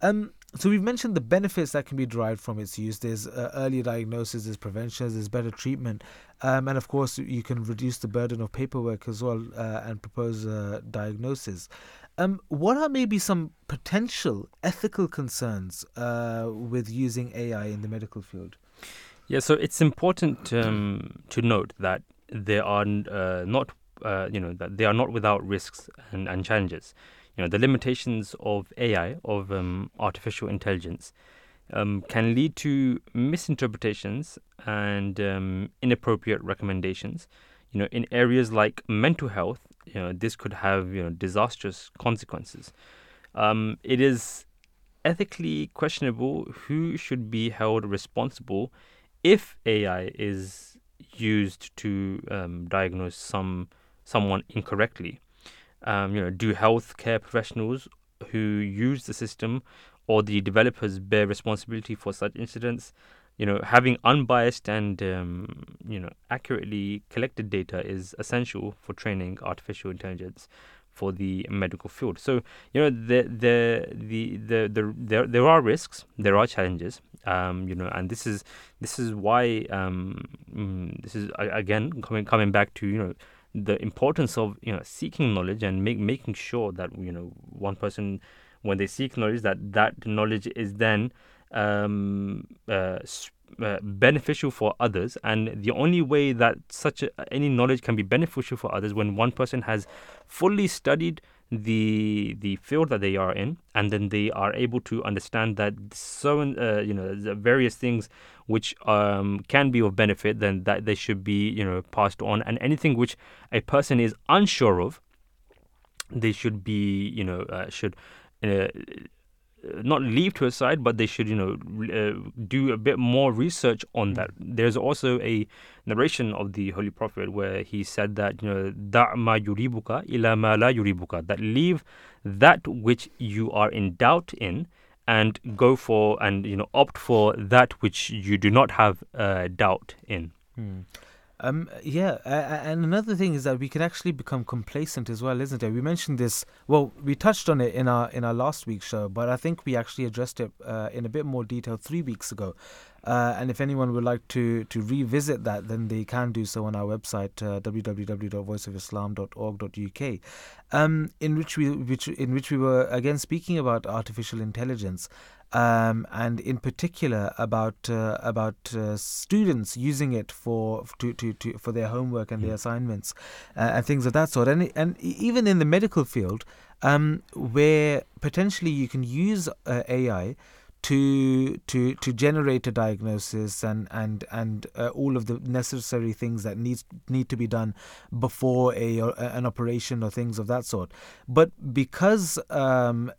Um, so we've mentioned the benefits that can be derived from its use. There's uh, earlier diagnosis, there's prevention, there's better treatment, um, and of course you can reduce the burden of paperwork as well uh, and propose uh, diagnosis. Um, what are maybe some potential ethical concerns uh, with using AI in the medical field? Yeah, so it's important um, to note that there are uh, not, uh, you know, that they are not without risks and, and challenges. You know, the limitations of AI, of um, artificial intelligence, um, can lead to misinterpretations and um, inappropriate recommendations. You know, in areas like mental health, you know, this could have you know disastrous consequences. Um, it is ethically questionable who should be held responsible if AI is used to um, diagnose some someone incorrectly. Um, you know, do healthcare professionals who use the system or the developers bear responsibility for such incidents? you know, having unbiased and um, you know accurately collected data is essential for training artificial intelligence for the medical field. So you know the the the the, the there there are risks, there are challenges, um, you know, and this is this is why um, mm, this is again coming coming back to you know the importance of you know seeking knowledge and make, making sure that you know one person when they seek knowledge that that knowledge is then um, uh, uh, beneficial for others. And the only way that such a, any knowledge can be beneficial for others when one person has fully studied the the field that they are in and then they are able to understand that so uh, you know the various things which um, can be of benefit then that they should be you know passed on. And anything which a person is unsure of they should be you know uh, should uh, not leave to a side, but they should, you know, uh, do a bit more research on that. Mm. There's also a narration of the Holy Prophet where he said that, you know, da'ma yuribuka ila ma la yuribuka, that leave that which you are in doubt in and go for and, you know, opt for that which you do not have uh, doubt in. Hmm. Um, yeah, uh, and another thing is that we can actually become complacent as well, isn't it? We mentioned this. Well, we touched on it in our in our last week's show, but I think we actually addressed it uh, in a bit more detail three weeks ago. Uh, and if anyone would like to to revisit that, then they can do so on our website uh, www.voiceofislam.org.uk, um, in which we which in which we were again speaking about artificial intelligence um, and in particular about uh, about uh, students using it for to, to, to for their homework and their hmm. assignments uh, and things of that sort. And and even in the medical field, um, where potentially you can use uh, AI to to to generate a diagnosis and and and uh, all of the necessary things that needs need to be done before a an operation or things of that sort. But because um,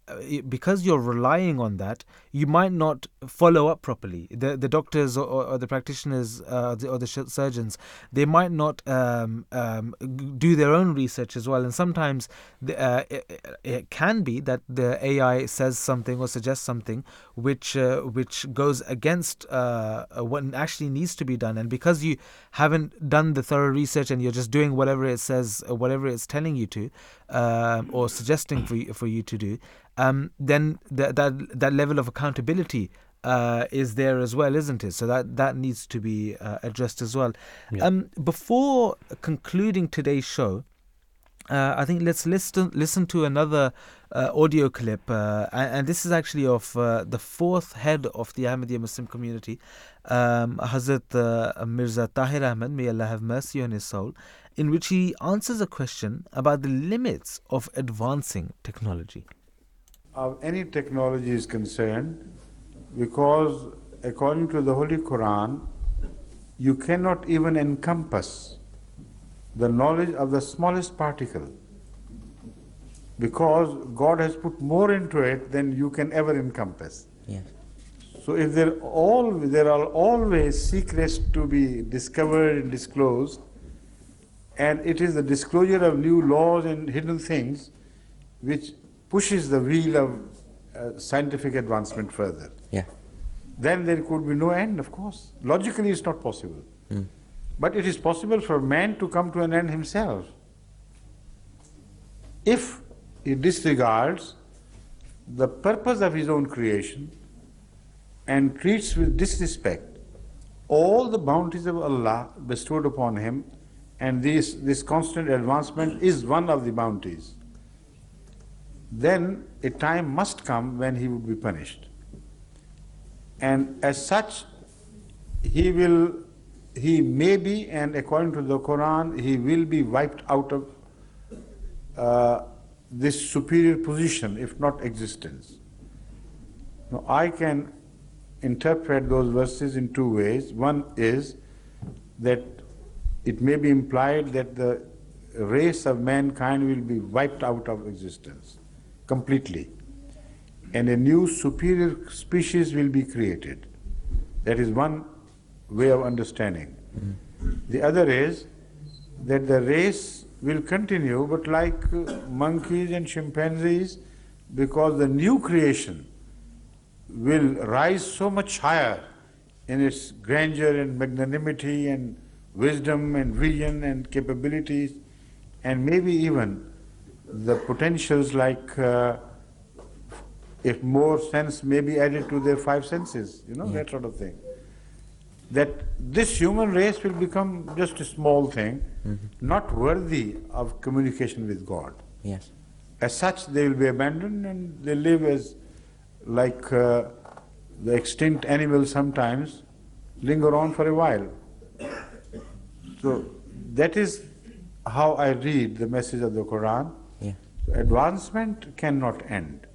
because you're relying on that, you might not follow up properly. The the doctors or, or the practitioners uh, or the surgeons they might not um, um, do their own research as well, and sometimes the, uh, it, it can be that the AI says something or suggests something which uh, which goes against uh, uh, what actually needs to be done. And because you haven't done the thorough research and you're just doing whatever it says, uh, whatever it's telling you to, um, or suggesting for you, for you to do, um, then that that that level of accountability uh, is there as well, isn't it? So that that needs to be uh, addressed as well. Yeah. Um, before concluding today's show, uh, I think let's listen listen to another uh, audio clip, uh, and, and, this is actually of uh, the fourth head of the Ahmadiyya Muslim community, um, Hazrat uh, Mirza Tahir Ahmad, may Allah have mercy on his soul, in which he answers a question about the limits of advancing technology. Of any technology is concerned, because according to the Holy Quran, you cannot even encompass the knowledge of the smallest particle because God has put more into it than you can ever encompass. Yes. So if there all there are always secrets to be discovered and disclosed, and it is the disclosure of new laws and hidden things which pushes the wheel of uh, scientific advancement further. Yeah. Then there could be no end, of course. Logically, it's not possible. Mm. But it is possible for man to come to an end himself. If he disregards the purpose of his own creation and treats with disrespect all the bounties of Allah bestowed upon him, and this, this constant advancement is one of the bounties, then a time must come when he would be punished. And as such, he will, he may be, and according to the Quran, he will be wiped out of uh, this superior position, if not existence. Now, I can interpret those verses in two ways. One is that it may be implied that the race of mankind will be wiped out of existence completely, and a new superior species will be created. That is one way of understanding. Mm-hmm. The other is that the race will continue, but like uh, monkeys and chimpanzees, because the new creation will rise so much higher in its grandeur and magnanimity and wisdom and vision and capabilities, and maybe even the potentials like uh, if more sense may be added to their five senses, you know, yeah. that sort of thing that this human race will become just a small thing, mm-hmm. not worthy of communication with God. Yes. As such, they will be abandoned and they live as like uh, the extinct animals sometimes linger on for a while. So that is how I read the message of the Quran. Yeah. So advancement cannot end.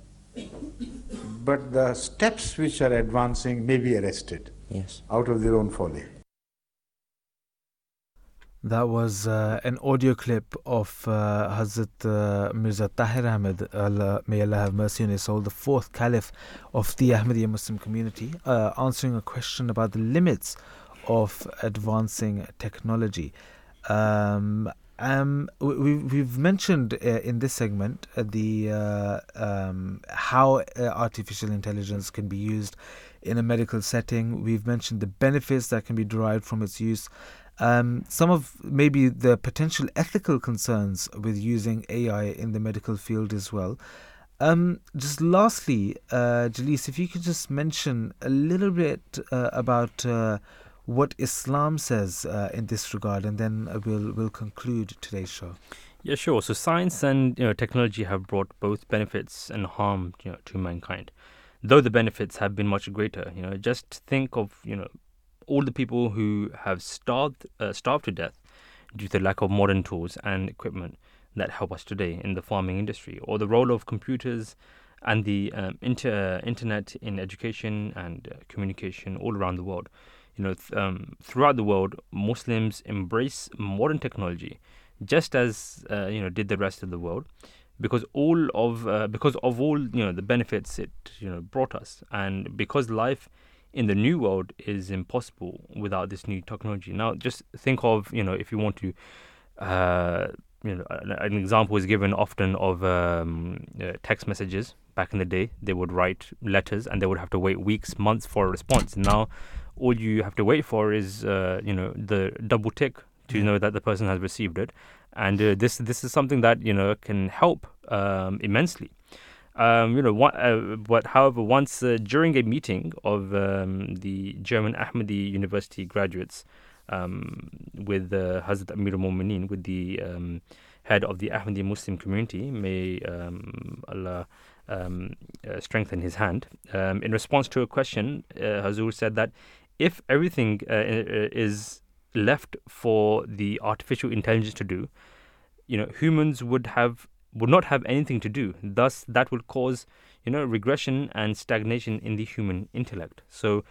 But the steps which are advancing may be arrested yes. out of their own folly. That was uh, an audio clip of uh, Hazrat uh, Mirza Tahir Ahmed, Allah, may Allah have mercy on his soul, the fourth caliph of the Ahmadiyya Muslim community, uh, answering a question about the limits of advancing technology. Um, um, we, we've mentioned uh, in this segment uh, the uh, um, how uh, artificial intelligence can be used in a medical setting. We've mentioned the benefits that can be derived from its use. Um, some of maybe the potential ethical concerns with using AI in the medical field as well. Um, just lastly, uh, Jalees, if you could just mention a little bit uh, about uh, what Islam says uh, in this regard, and then we'll we'll conclude today's show. Yeah, sure. So science and you know, technology have brought both benefits and harm you know, to mankind though the benefits have been much greater. You know, just think of you know all the people who have starved uh, starved to death due to the lack of modern tools and equipment that help us today in the farming industry, or the role of computers and the um, inter, internet in education and uh, communication all around the world. You know, th- um, throughout the world, Muslims embrace modern technology, just as uh, you know did the rest of the world, because all of uh, because of all you know the benefits it you know brought us, and because life in the new world is impossible without this new technology. Now, just think of you know if you want to. Uh, you know, an, example is given often of um, uh, text messages. Back in the day, they would write letters and they would have to wait weeks, months for a response. Now, all you have to wait for is, uh, you know, the double tick to know that the person has received it, and uh, this this is something that you know can help um, immensely. Um, you know, uh, but however, once uh, during a meeting of um, the German Ahmadi University graduates um, with uh, Hazrat Amir al-Mu'mineen, with the um, head of the Ahmadi Muslim community, may um, Allah uh, strengthen his hand. In response to a question, uh, Hazur said that if everything uh, is left for the artificial intelligence to do, you know, humans would have would not have anything to do. Thus, that will cause you know regression and stagnation in the human intellect. So,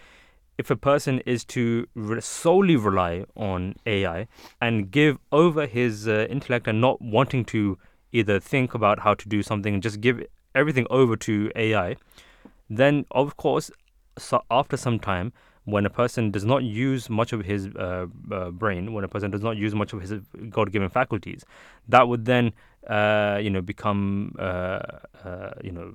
if a person is to re- solely rely on AI and give over his uh, intellect and not wanting to either think about how to do something and just give everything over to AI, then of course, so after some time, when a person does not use much of his uh, uh, brain, when a person does not use much of his God-given faculties, that would then, uh, you know, become, uh, uh, you know,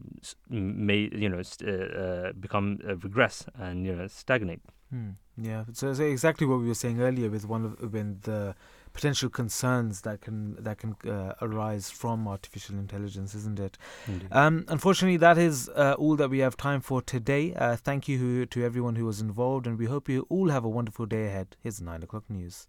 may, you know, st- uh, become regress and you know stagnate. Hmm. Yeah, so, so exactly what we were saying earlier with one of when the potential concerns that can that can uh, arise from artificial intelligence, isn't it? Um, unfortunately, that is uh, all that we have time for today. Uh, thank you to everyone who was involved, and we hope you all have a wonderful day ahead. Here's nine o'clock news.